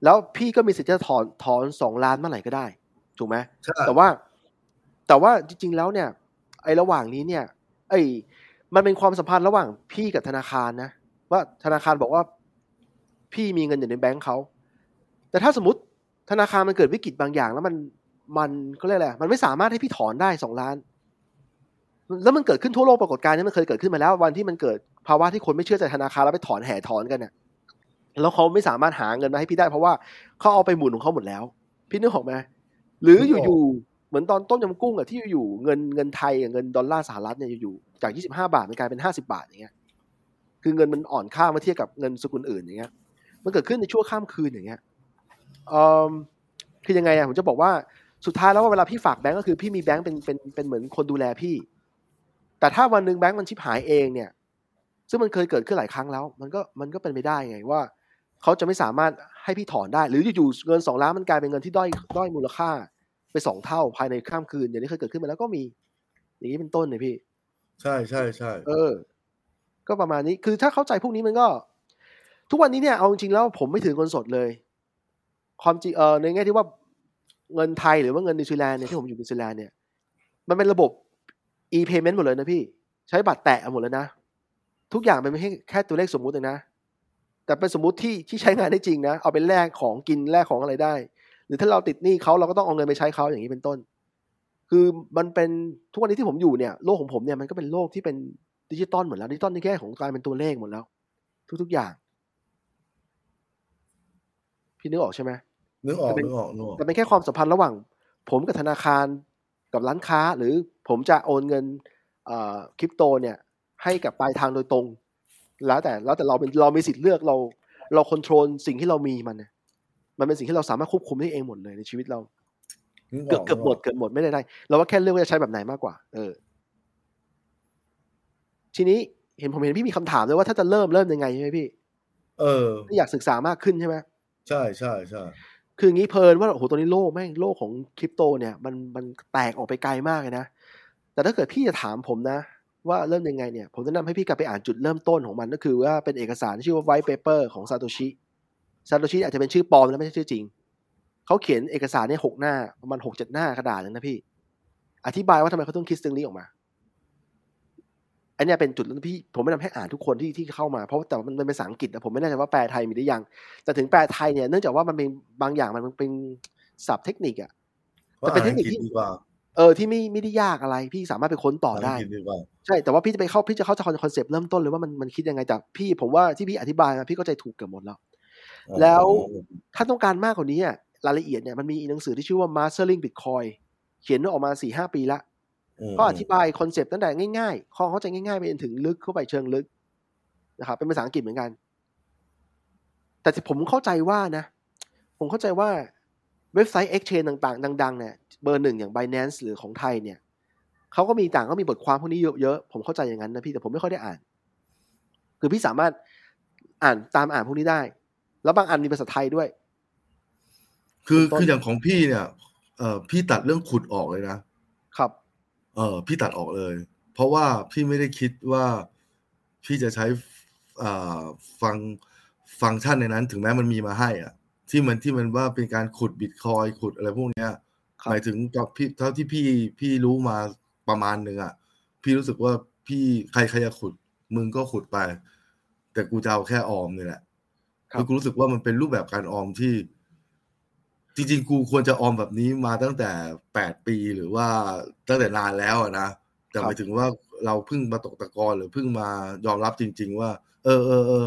แล้วพี่ก็มีสิทธิ์จะถอนถอนสองล้านเมื่อไหร่ก็ได้ ถูกไหมแต่ว่า แต่ว่าจริง ๆ แล้วเนี่ย ไอ้ระหว่างนี้เนี่ย ไอ้มันเป็นความสัมพันธ์ระหว่างพี่กับธนาคารนะว่าธนาคารบอกว่า พี่มีเงินอยู่ในแบงก์เขาแต่ถ้าสมมติธนาคารมันเกิดวิกฤตบางอย่าง แล้วมันมันก็เรียกอะไรมันไม่สามารถให้พี่ถอนได้สองล้าน แล้วมันเกิดขึ้นทั่วโลกปรากฏการณ์นี้มันเคยเกิดขึ้นมาแล้ว วันที่มันเกิดภาวะที่คนไม่เชื่อใจธนาคารแล้วไปถอนแห่ถอนกันเนี่ยแล้วเขาไม่สามารถหาเงินมาให้พี่ได้เพราะว่าเขาเอาไปหมุนของเขาหมดแล้ว พี่นึกออกไหมหรืออยู่ๆเหมือนตอนต้มยำกุ้งอะที่อยู่เงินเงินไทยเงินดอลลาร์สหรัฐเนี่ยอยู่ๆจากยี่สิบห้าบาทมันกลายเป็นห้าสิบาทอย่างเงี้ยคือเงินมันอ่อนค่ามาเทียบกับเงินสกุลอื่นอย่างเงี้ย มันเกิดขึ้นในชั่วข้ามคืนอย่างเงี้ยเออคือยังไงอะผมจะบอกว่าสุดท้ายแล้วว่าเวลาพี่ฝากแบงก์ก็คือพี่มีแบงก์เป็นเป็นเป็นเหมือนคนดูแลพี่ แต่ถ้าวันหนึ่งแบงก์มันชิบหายเองเนี่ย ซึ่งมันเคยเกิดขึ้นหลายครั้งแล้ว มันก็มันก็เป็นไปได้ไงว่าเขาจะไม่สามารถให้พี่ถอนได้ หรืออยู่ๆเงินสองล้านมันกลายเป็นเงินที่ด้อยด้อยมูลค่า ไปสองเท่าภายในข้ามคืนอย่างนี้เคยเกิดขึ้นมาแล้วก็มี อย่างนี้เป็นต้นเลยพี่ ใช่ใช่ใช่เออ ก็ประมาณนี้คือถ้าเข้าใจพวกนี้มันก็ ทุกวันนี้เนี่ยเอาจริงๆแล้วผมไม่ถือเงินสดเลย ความจริงเออในแง่ที่ว่าเงินไทยหรือว่าเงินนิวซีแลนด์เนี่ยที่ผมอยู่นิวซีแลนด์เนี่ยมันเป็นระบบ e-payment หมดเลยนะพี่ ใช้บัตรแตะหมดเลยนะ ทุกอย่างมันไม่ใช่แค่ตัวเลขสมมุติเองนะ แต่เป็นสมมุติที่ที่ใช้งานได้จริงนะ เอาเป็นแลกของกินแลกของอะไรได้ หรือถ้าเราติดหนี้เขาเราก็ต้องเอาเงินไปใช้เขาอย่างนี้เป็นต้น คือมันเป็นทุกวันนี้ที่ผมอยู่เนี่ยโลกของผมเนี่ยมันก็เป็นโลกที่เป็นดิจิตอลหมดแล้วดิจิตอลในแค่ของการเป็นตัวเลขหมดแล้ว ทุกๆอย่าง พี่นึกออกใช่ไหมนึกออกนึกออกนึกออกแต่เป็นแค่ความสัมพันธ์ระหว่าง ผมกับธนาคารกับร้านค้า หรือผมจะโอนเงินคริปโตเนี่ย ให้กับปลายทางโดยตรง แล้วแต่แล้วแต่เราเป็นเรามีสิทธิ์เลือกเรา เราควบคุมสิ่งที่เรามีมันเนี่ยมันเป็นสิ่งที่เราสามารถควบคุมได้เองหมดเลยในชีวิตเราเกือบเกือบหมดเกือบหมดไม่ได้ได้เราว่าแค่เลือกว่าจะใช้แบบไหนมากกว่า เออ ทีนี้เห็นผมเห็นพี่มีคำถามเลยว่าถ้าจะเริ่มเริ่มยังไงใช่ไหมพี่ เอออยากศึกษามากขึ้นใช่ไหม ใช่ใช่ใช่คืออย่างนี้เพลินว่าโอ้โหตัวนี้โลกแม่งโลกของคริปโตเนี่ยมันมันแตกออกไปไกลมากเลยนะ แต่ถ้าเกิดพี่จะถามผมนะ ว่าเริ่มยังไงเนี่ย ผมจะนำให้พี่กลับไปอ่านจุดเริ่มต้นของมันก็คือว่าเป็นเอกสารที่ชื่อว่า white paper ของซาโตชิซาโตชิอาจจะเป็นชื่อปลอมนะไม่ใช่ชื่อจริง เขาเขียนเอกสารเนี่ยหกหน้าประมาณหกเจ็ดหน้ากระดาษเลยนะพี่ อธิบายว่าทำไมเขาต้องคิดสตึงนี้ออกมา อันนี้เป็นจุดที่พี่ผมไม่นำให้อ่านทุกคนที่ที่เข้ามาเพราะแต่มันเป็นภาษาอังกฤษนะผมไม่แน่ใจว่าแปลไทยมีหรือยัง แต่ถึงแปลไทยเนี่ยเนื่องจากว่ามันเป็นบางอย่างมันเป็นศัพท์เทคนิคอะแต่เป็นเทคนิคที่เออที่ไม่ไม่ได้ยากอะไร พี่สามารถไปค้นต่อได้ใช่แต่ว่าพี่จะไปเข้าพี่จะเข้าใจคอนเซปต์เริ่มต้นเลยว่ามันมันคิดยังไงแต่พี่ผมว่าที่พี่อธิบายมาพี่ก็ใจถูกเกือบหมดแล้ว แล้วถ้าต้องการมากกว่านี้อะรายละเอียดเนี่ยมันมีหนังสือที่ชื่อว่า Mastering Bitcoin เขียนออกมาสี่ห้าปีละ ก็อธิบายคอนเซปต์ตั้งแต่ง่ายๆ ข้อเข้าใจง่ายๆไปจนถึงลึกเข้าไปเชิงลึกนะครับเป็นภาษาอังกฤษเหมือนกัน แต่ผมเข้าใจว่านะ ผมเข้าใจว่าเว็บไซต์ Exchange ต่างๆ ดังๆเนี่ยเบอร์หนึ่งอย่าง Binance หรือของไทยเนี่ยเขาก็มีต่างก็มีบทความพวกนี้เยอะๆผมเข้าใจอย่างนั้นนะพี่แต่ผมไม่ค่อยได้อ่าน คือพี่สามารถอ่านตามอ่านพวกนี้ได้ แล้วบางอันมีภาษาไทยด้วย คือคืออย่างของพี่เนี่ยเออพี่ตัดเรื่องขุดออกเลยนะครับ เออพี่ตัดออกเลย เพราะว่าพี่ไม่ได้คิดว่าพี่จะใช้อ่าฟังฟังก์ชันในนั้น ถึงแม้มันมีมาให้อะ ที่มันที่มันว่าเป็นการขุดบิตคอยขุดอะไรพวกเนี้ยหมายถึงกับพี่เท่าที่พี่พี่รู้มาประมาณหนึ่งอะ พี่รู้สึกว่าพี่ใครใครจะขุด มึงก็ขุดไป แต่กูจะเอาแค่ออมนี่แหละคือกูรู้สึกว่ามันเป็นรูปแบบการออมที่ จริงๆ กูควรจะออมแบบนี้มาตั้งแต่แปดปีหรือว่าตั้งแต่นานแล้วนะแต่หมายถึงว่าเราเพิ่งมาตกตะกอนหรือเพิ่งมายอมรับจริง ๆ ว่า เออเออเออ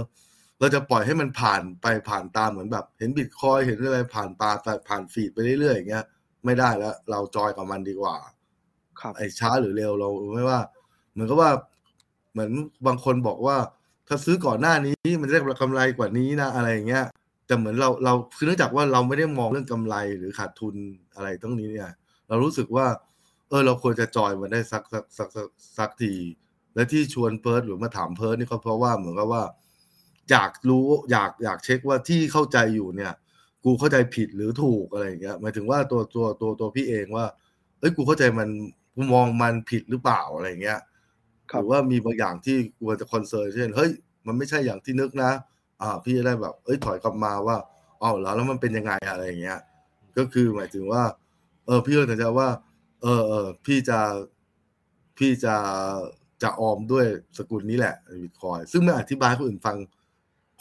เราจะปล่อยให้มันผ่านไปผ่านตามเหมือนแบบ เห็นบิตคอยเห็นอะไรผ่านตาผ่านฟีดไปเรื่อยๆอย่างเงี้ยไม่ได้แล้ว เราจอยกับมันดีกว่า ครับไอ้ช้าหรือเร็วเราไม่ว่า เหมือนกับว่า เหมือนบางคนบอกว่า ถ้าซื้อก่อนหน้านี้มันจะได้กำไรกว่านี้นะอะไรอย่างเงี้ย แต่เหมือนเราเราคือเนื่องจากว่าเราไม่ได้มองเรื่องกำไรหรือขาดทุนอะไรตรงนี้เนี่ย เรารู้สึกว่า เออ เราควรจะจอยมันได้สักสักสักสักสักที และที่ชวนเพิร์ดหรือมาถามเพิร์ดนี่ก็เพราะว่าเหมือนกับว่า อยากรู้อยากอยากเช็คว่าที่เข้าใจอยู่เนี่ย กูเข้าใจผิดหรือถูกอะไรอย่างเงี้ยหมายถึงว่าตัวตัวตัวตัวพี่เองว่า เอ้ยกูเข้าใจมันกูมองมันผิดหรือเปล่าอะไรอย่างเงี้ยหรือว่ามีบางอย่างที่กลัวจะคอนเซิร์นเช่นเฮ้ยมันไม่ใช่อย่างที่นึกนะ อ่า พี่จะได้แบบ เอ้ยถอยกลับมาว่าอ๋อแล้วแล้วมันเป็นยังไงอะไรอย่างเงี้ย ก็คือหมายถึงว่า เออ พี่ก็ตัดใจว่า เออเออพี่จะพี่จะจะออมด้วยสกุลนี้แหละบิตคอยซึ่งไม่อธิบายคนอื่นฟัง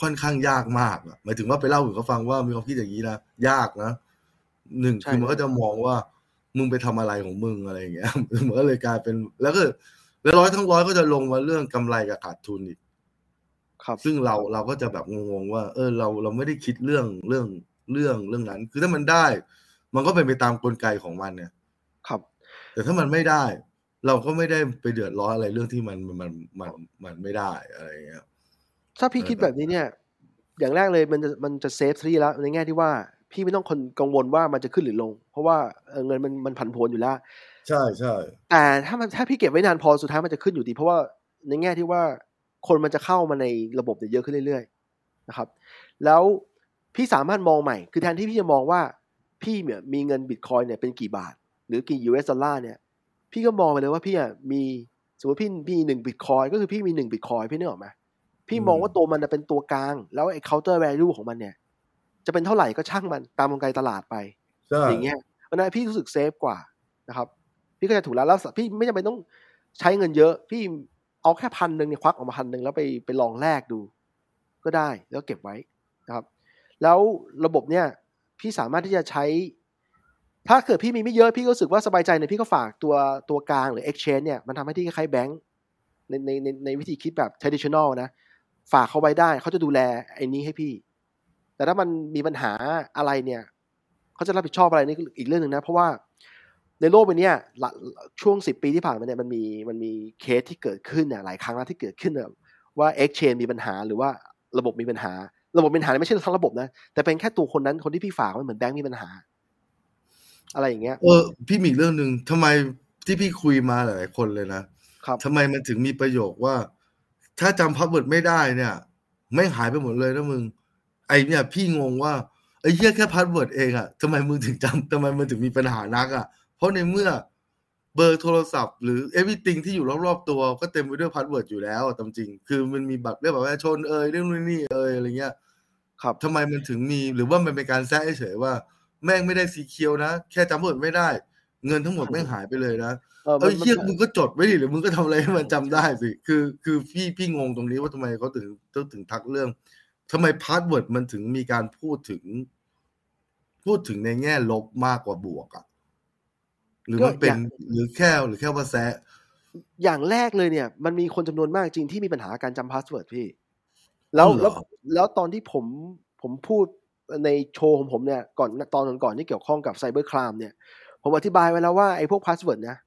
ค่อนข้างยากมากหมายถึงว่าไปเล่าอื่นเขาฟังว่ามีความคิดอย่างนี้นะยากนะหนึ่งคือมันก็จะมองว่ามึงไปทำอะไรของมึงอะไรอย่างเงี้ยมันก็เลยกลายเป็น แล้วก็แล้วร้อยทั้งร้อยก็จะลงมาเรื่องกำไรกับขาดทุนอีก ครับซึ่งเราเราก็จะแบบงงๆว่า เออเราเราไม่ได้คิดเรื่องเรื่องเรื่องเรื่องนั้น คือถ้ามันได้ มันก็เป็นไปตามกลไกของมันเนี่ย ครับ แต่ถ้ามันไม่ได้ เราก็ไม่ได้ไปเดือดร้อนอะไรเรื่องที่มันมันมันมันไม่ได้อะไรอย่างเงี้ยถ้าพี่คิดแบบนี้เนี่ย อย่างแรกเลยมันจะมันจะเซฟที่แล้วในแง่ที่ว่า พี่ไม่ต้องคนกังวลว่ามันจะขึ้นหรือลง เพราะว่าเงินมันมันผันผวนอยู่แล้ว ใช่ใช่แต่ถ้ามันถ้าพี่เก็บไว้นานพอสุดท้ายมันจะขึ้นอยู่ดี เพราะว่าในแง่ที่ว่า คนมันจะเข้ามาในระบบเนี่ยเยอะขึ้นเรื่อยๆนะครับ แล้วพี่สามารถมองใหม่ คือแทนที่พี่จะมองว่าพี่เนี่ยมีเงินบิตคอยเนี่ยเป็นกี่บาท หรือกี่ US ดอลลาร์เนี่ย พี่ก็มองไปเลยว่าพี่อะมีสมมติพี่พี่หนึ่งบิตคอยก็คือพี่มีหนึ่งบิตคอยพี่นึกออกไหมพี่มองว่าตัวมันเป็นตัวกลาง แล้วไอ้ counter value ของมันเนี่ย จะเป็นเท่าไหร่ก็ช่างมันตามกลไกตลาดไปใช่อย่างเงี้ยเพราะนั้นพี่รู้สึกเซฟกว่านะครับ พี่ก็จะถูกแล้วแล้วพี่ไม่จำเป็นต้องใช้เงินเยอะ พี่ เอาแค่พันหนึ่งเนี่ยควักออกมาพันหนึ่งแล้วไปไปลองแลกดู ก็ได้แล้วเก็บไว้นะครับ แล้วระบบเนี่ยพี่สามารถที่จะใช้ ถ้าเกิดพี่มีไม่เยอะพี่ก็รู้สึกว่าสบายใจเนี่ยพี่ก็ฝากตัวตัวกลางหรือ exchange เนี่ยมันทำให้ที่คล้ายๆแบงก์ในในในในวิธีคิดแบบ traditional นะ ฝากเขาไว้ได้เขาจะดูแลไอ้นี้ให้พี่ แต่ถ้ามันมีปัญหาอะไรเนี่ยเขาจะรับผิดชอบอะไรนี่อีกเรื่องหนึ่งนะ เพราะว่า ในโลกใบเนี้ยละช่วงสิบปีที่ผ่านมาเนี่ยมันมีมันมีเคสที่เกิดขึ้นเนี่ยหลายครั้งแล้วที่เกิดขึ้นเนี่ยว่า exchange มีปัญหาหรือว่าระบบมีปัญหา ระบบมีปัญหาไม่ใช่ทั้งระบบนะ แต่เป็นแค่ตัวคนนั้นคนที่พี่ฝากไว้เหมือนแบงค์มีปัญหา อะไรอย่างเงี้ยเออพี่มีอีกเรื่องหนึ่งทำไมที่พี่คุยมาหลายๆคนเลยนะครับทำไมมันถึงมีประโยคว่า ถ้าจำ password ไม่ได้เนี่ย แม่งหายไปหมดเลยนะมึง ไอเนี่ย พี่งงว่าไอ้เหี้ยแค่ password เองอะทำไมมึงถึงจำทำไมมันถึงมีปัญหานักอะเพ ราะในเมื่อเบอร์โทรศัพท์หรือ everything ที่อยู่รอบๆตัวก็เต็มไปด้วย password อยู่แล้วตามจริง คือมันมีบัตรเรียกแบบว่าชนเอ่ยเรื่องนู่นนี่เอ่ยอะไรเงี้ย ครับทำไมมันถึงมีหรือว่ามันเป็นการแซะเฉยๆว่า แม่งไม่ได้ secure นะ แค่จำ word ไม่ได้ เงินทั้งหมดแม่งหายไปเลยนะเออเอ้ยมันเฮี้ยมันมึงก็จดไว้ดิหรือมึงก็ทำอะไรให้มันจำได้สิคือ คือพี่พี่งงตรงนี้ว่าทำไมเขาถึงต้องถึงทักเรื่องทำไม password มันถึงมีการพูดถึง พูดถึงในแง่ลบมากกว่าบวกอะ หรือมันเป็นหรือแค่หรือแค่ว่าแซะอย่างแรกเลยเนี่ย มันมีคนจำนวนมากจริงที่มีปัญหาการจำ password พี่ แล้วอ๋อเหรอแล้วแล้วตอนที่ผมผมพูดในโชว์ของผมเนี่ยก่อนตอนก่อนๆที่เกี่ยวข้องกับ cyber crime เนี่ย ผมอธิบายไว้แล้วว่าไอ้พวก password นะ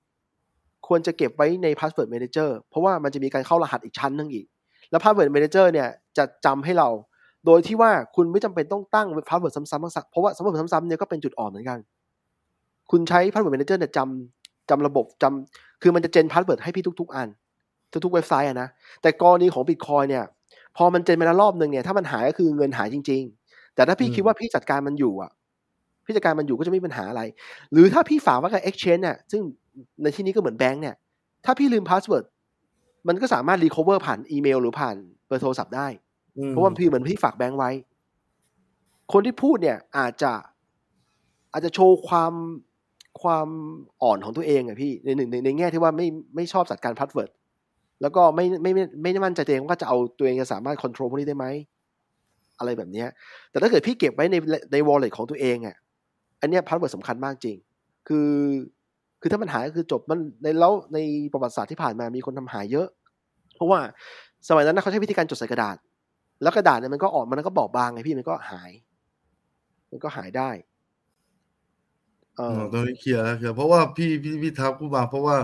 ควรจะเก็บไว้ใน Password Manager เพราะว่ามันจะมีการเข้ารหัสอีกชั้นหนึ่งอีก แล้ว Password Manager เนี่ยจะจำให้เรา โดยที่ว่าคุณไม่จำเป็นต้องตั้ง Password ซ้ำๆเพราะว่า Password ซ้ำๆเนี่ยก็เป็นจุดอ่อนเหมือนกัน คุณใช้ Password Manager เนี่ยจำจำระบบจำคือมันจะเจน Password ให้พี่ทุก ๆ อัน ทุกๆเว็บไซต์อะนะ แต่กรณีของ Bitcoin เนี่ย พอมันเจนไปแล้วรอบหนึ่งเนี่ย ถ้ามันหายก็คือเงินหายจริง ๆ แต่ถ้าพี่อืมคิดว่าพี่จัดการมันอยู่อะ พี่จัดการมันอยู่ก็จะไม่มีปัญหาอะไร หรือถ้าพี่ฝากไว้กับ Exchange เนี่ย ซึ่งในที่นี้ก็เหมือนแบงค์เนี่ย ถ้าพี่ลืม password มันก็สามารถ recover ผ่านอีเมลหรือผ่านเบอร์โทรศัพท์ได้อืมเพราะว่าพี่เหมือนพี่ฝากแบงค์ไว้ คนที่พูดเนี่ยอาจจะอาจจะโชว์ความ ความอ่อนของตัวเองอะพี่ในหนึ่งในในแง่ที่ว่าไม่ไม่ชอบจัดการ password แล้วก็ไม่ไม่ไม่ไม่มั่นใจตัวเองว่าจะเอาตัวเองจะสามารถควบคุมพวกนี้ได้ไหมอะไรแบบนี้แต่ถ้าเกิดพี่เก็บไว้ในใน wallet ของตัวเองอะอันเนี้ย password สำคัญมากจริง คือ คือถ้ามันหายก็คือจบมันในแล้วในประวัติศาสตร์ที่ผ่านมามีคนทำหายเยอะ เพราะว่าสมัยนั้นเขาใช้วิธีการจดใส่กระดาษ แล้วกระดาษเนี่ยมันก็อ่อนมันก็บอบบางไงพี่มันก็หาย มันก็หายได้ เออ๋ออตรงนี้เคลียร์แล้วเคลียร์เพราะว่าพี่พี่พี่ทักพูดมาเพราะว่า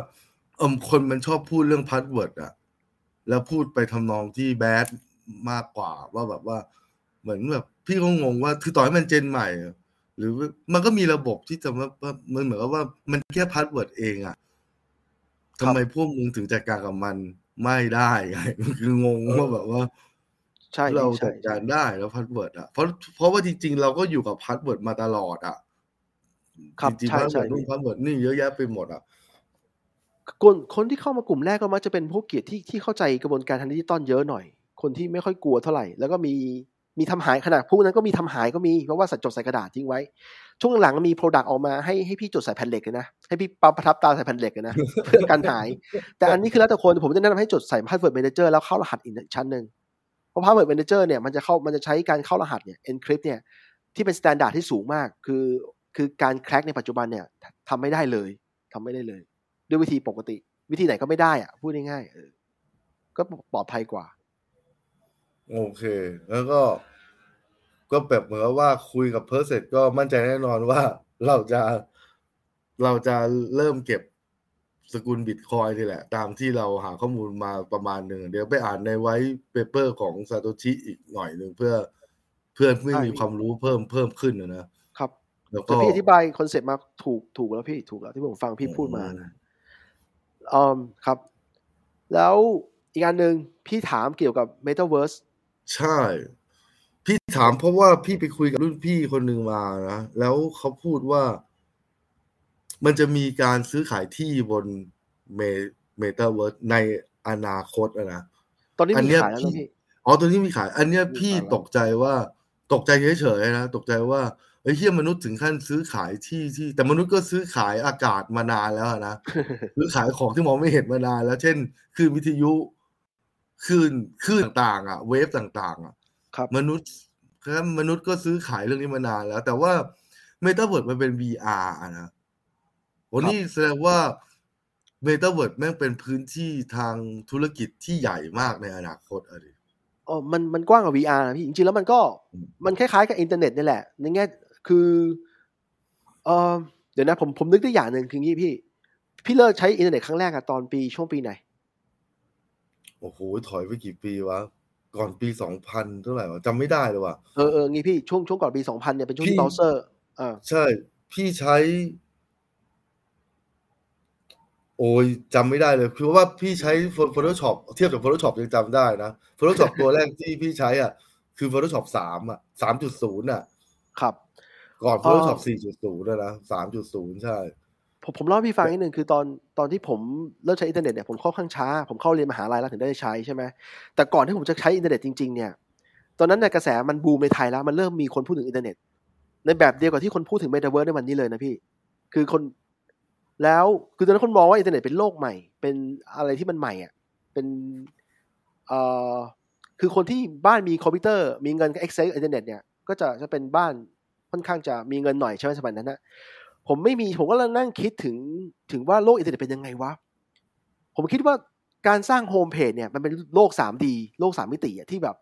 เอมคนมันชอบพูดเรื่อง password อะแล้วพูดไปทำนองที่ bad มากกว่าว่าแบบว่า เหมือนแบบพี่ก็งงว่าคือต่อให้มัน gen ใหม่อะหรือมันก็มีระบบที่จะว่ามันเหมือนกับว่ามันแค่ password เองอะทำไมพวกมึงถึงจัดการกับมันไม่ได้ไงคืองงว่าแบบว่าใช่เราใช่จัดการได้แล้ว password อะเพราะเพราะว่าจริง ๆ เราก็อยู่กับ password มาตลอดอะ ครับจริงๆใช่พาสใช่เวิร์ดนู่นพาสเวิร์ดนี่เยอะแยะไปหมดอะคนคนที่เข้ามากลุ่มแรกก็มักจะเป็นพวกเกียรติที่ที่เข้าใจกระบวนการทางดิจิตอลเยอะหน่อย คนที่ไม่ค่อยกลัวเท่าไหร่ แล้วก็มีมีทำหายขนาดพวกนั้นก็มีทำหายก็มีเพราะว่าสัตว์จดใส่กระดาษทิ้งไว้ ช่วงหลังๆมี product ออกมาให้ให้พี่จดใส่แผ่นเหล็กเลยนะให้พี่ปั๊มประทับตาใส่แผ่นเหล็กเลยนะเพื่อกันหาย แต่อันนี้คือแล้วแต่คนผมจะแนะนำให้จดใส่ password manager แล้วเข้ารหัสอีกชั้นหนึ่งเพราะ password manager เนี่ยมันจะเข้ามันจะใช้การเข้ารหัสเนี่ย encrypt เนี่ยที่เป็น standard ที่สูงมาก คือ คือการ crack ในปัจจุบันเนี่ยทำไม่ได้เลยทำไม่ได้เลย ด้วยวิธีปกติ วิธีไหนก็ไม่ได้อะพูดง่ายๆก็ปลอดภัยกว่า โอเค แล้วก็ ก็แบบเหมือนว่าคุยกับเพิร์เสร็จก็มั่นใจแน่นอนว่าเราจะเราจะเริ่มเก็บสกุลบิตคอยนี่แหละ ตามที่เราหาข้อมูลมาประมาณหนึ่งเดี๋ยวไปอ่านใน white paper ของซาโตชิอีกหน่อยหนึ่งเพื่อเพื่อนไม่มีความรู้เพิ่มเพิ่มขึ้นนะนะครับ แล้วก็แต่พี่อธิบาย concept มาถูกถูกแล้วพี่ถูกแล้วที่ผมฟังพี่พูดมานะอืมครับ แล้วอีกอันหนึ่งพี่ถามเกี่ยวกับ Metaverse ใช่ พี่ถามเพราะว่าพี่ไปคุยกับรุ่นพี่คนหนึ่งมานะ แล้วเขาพูดว่ามันจะมีการซื้อขายที่บนเมเมตาเวิร์สในอนาคตอะนะ ตอนนี้อันมีเนี้ยขายแล้วนะพี่พี่ อ๋อตัวนี้มีขาย อันเนี้ยมีพี่ขายแล้วตกใจว่า ตกใจเฉยๆนะ ตกใจว่า เฮ้ยเฮียมนุษย์ถึงขั้นซื้อขายที่ที่ แต่มนุษย์ก็ซื้อขายอากาศมานานแล้วอะนะซื้อขายของที่มองไม่เห็นมานานแล้ว เช่นคลื่นวิทยุคลื่นคลื่นต่างๆ อะ wave ต่าง ๆ อะครับมนุษย์ครับมนุษย์ก็ซื้อขายเรื่องนี้มานานแล้ว แต่ว่าเมตาเวิร์ดมันเป็น VR อะนะวันครับนี้แสดงว่าเมตาเวิร์ดแม่งเป็นพื้นที่ทางธุรกิจที่ใหญ่มากในอนาคตอะดิอ๋อมันมันกว้างกว่า VR นะพี่จริงๆแล้วมันก็อืมมันคล้ายๆกับอินเทอร์เน็ตนี่แหละในแง่ คือเออเดี๋ยวนะผมผมนึกได้อย่างหนึ่งคืองี้พี่ พี่เริ่มใช้อินเทอร์เน็ตครั้งแรกอะตอนปีช่วงปีไหน โอ้โห ถอยไปกี่ปีวะ ก่อนปีสองพันเท่าไหร่วะจำไม่ได้เลยว่ะเออเอองี้พี่ช่วงช่วงก่อนปี2000เนี่ยเป็นช่วงพี่ที่เบราว์เซอร์อ่าใช่ พี่ใช้ โอ้ยจำไม่ได้เลยคือว่าพี่ใช้ Photoshop เทียบกับ Photoshop ยังจำได้นะ Photoshop ตัวแรกที่พี่ใช้อะ คือ Photoshop สามอะสามจุดศูนย์อะ ครับ ก่อนอ๋อ Photoshop สี่จุดศูนย์นะสามจุดศูนย์ใช่ ผมผมเล่าให้พี่ฟังนิดนึงคือตอนตอนที่ผมเริ่มใช้อินเทอร์เน็ตเนี่ยผมค่อนข้างช้า ผมเข้าเรียนมหาลัยแล้วถึงได้ใช้ใช่ไหมแต่ก่อนที่ผมจะใช้อินเทอร์เน็ตจริงๆเนี่ยตอนนั้นในยกระแสมันบูมในไทยแล้วมันเริ่มมีคนพูดถึงอินเทอร์เน็ตในแบบเดียวกับที่คนพูดถึงเมตาเวิร์สในวันนี้เลยนะพี่ คือคนแล้วคือตอนนั้นคนมองว่าอินเทอร์เน็ตเป็นโลกใหม่ เป็นอะไรที่มันใหม่อะเป็นเอ่อคือคนที่บ้านมีคอมพิวเตอร์มีเงิน access อินเทอร์เน็ตเนี่ยก็จะจะเป็นบ้าน ค่อนข้างจะมีเงินหน่อยใช่ไหมสมัยนั้นนะผมไม่มีผมก็เลยนั่งคิดถึงถึงว่าโลกอินเทอร์เน็ตเป็นยังไงวะ ผมคิดว่าการสร้างโฮมเพจเนี่ยมันเป็นโลก 3D โลกสามมิติอะที่แบบ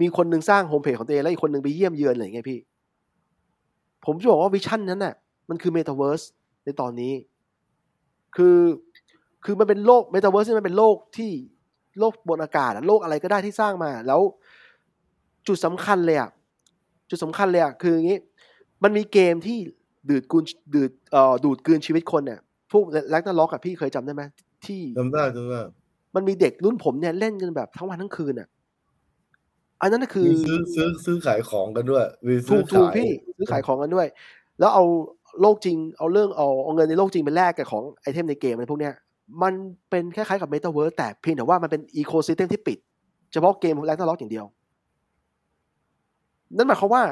มีคนหนึ่งสร้างโฮมเพจของตัวเองแล้วอีกคนหนึ่งไปเยี่ยมเยือนอะไรอย่างเงี้ยพี่ ผมจะบอกว่า vision นั้นน่ะมันคือเมตาเวิร์สในตอนนี้ คือคือมันเป็นโลกเมตาเวิร์สที่มันเป็นโลกที่โลกบนอากาศอโลกอะไรก็ได้ที่สร้างมา แล้วจุดสำคัญเลยอะจุดสำคัญเลยอะคืออย่างงี้ มันมีเกมที่ดูดกุนดูดเอ่อดูดกลืนชีวิตคนเนี่ยพวกแลกนาล็อกอะพี่เคยจำได้ไหมที่จำได้จำได้มันมีเด็กรุ่นผมเนี่ยเล่นกันแบบทั้งวันทั้งคืนอะอันนั้นน่ะคือมีซื้อซื้อซื้อขายของกันด้วยมีถูซื้อกถูกขายพี่ซื้อขายของกันด้วย แล้วเอาโลกจริงเอาเรื่องเอาเอาเงินในโลกจริงไปแลกกับของ item ในเกมอะไรพวกเนี้ยมันเป็นคล้ายๆกับเมตาเวิร์สแต่เพียงแต่ว่ามันเป็น ecosystem ที่ปิด เฉพาะเกม Ragnarok อย่างเดียว นั่นหมายความว่า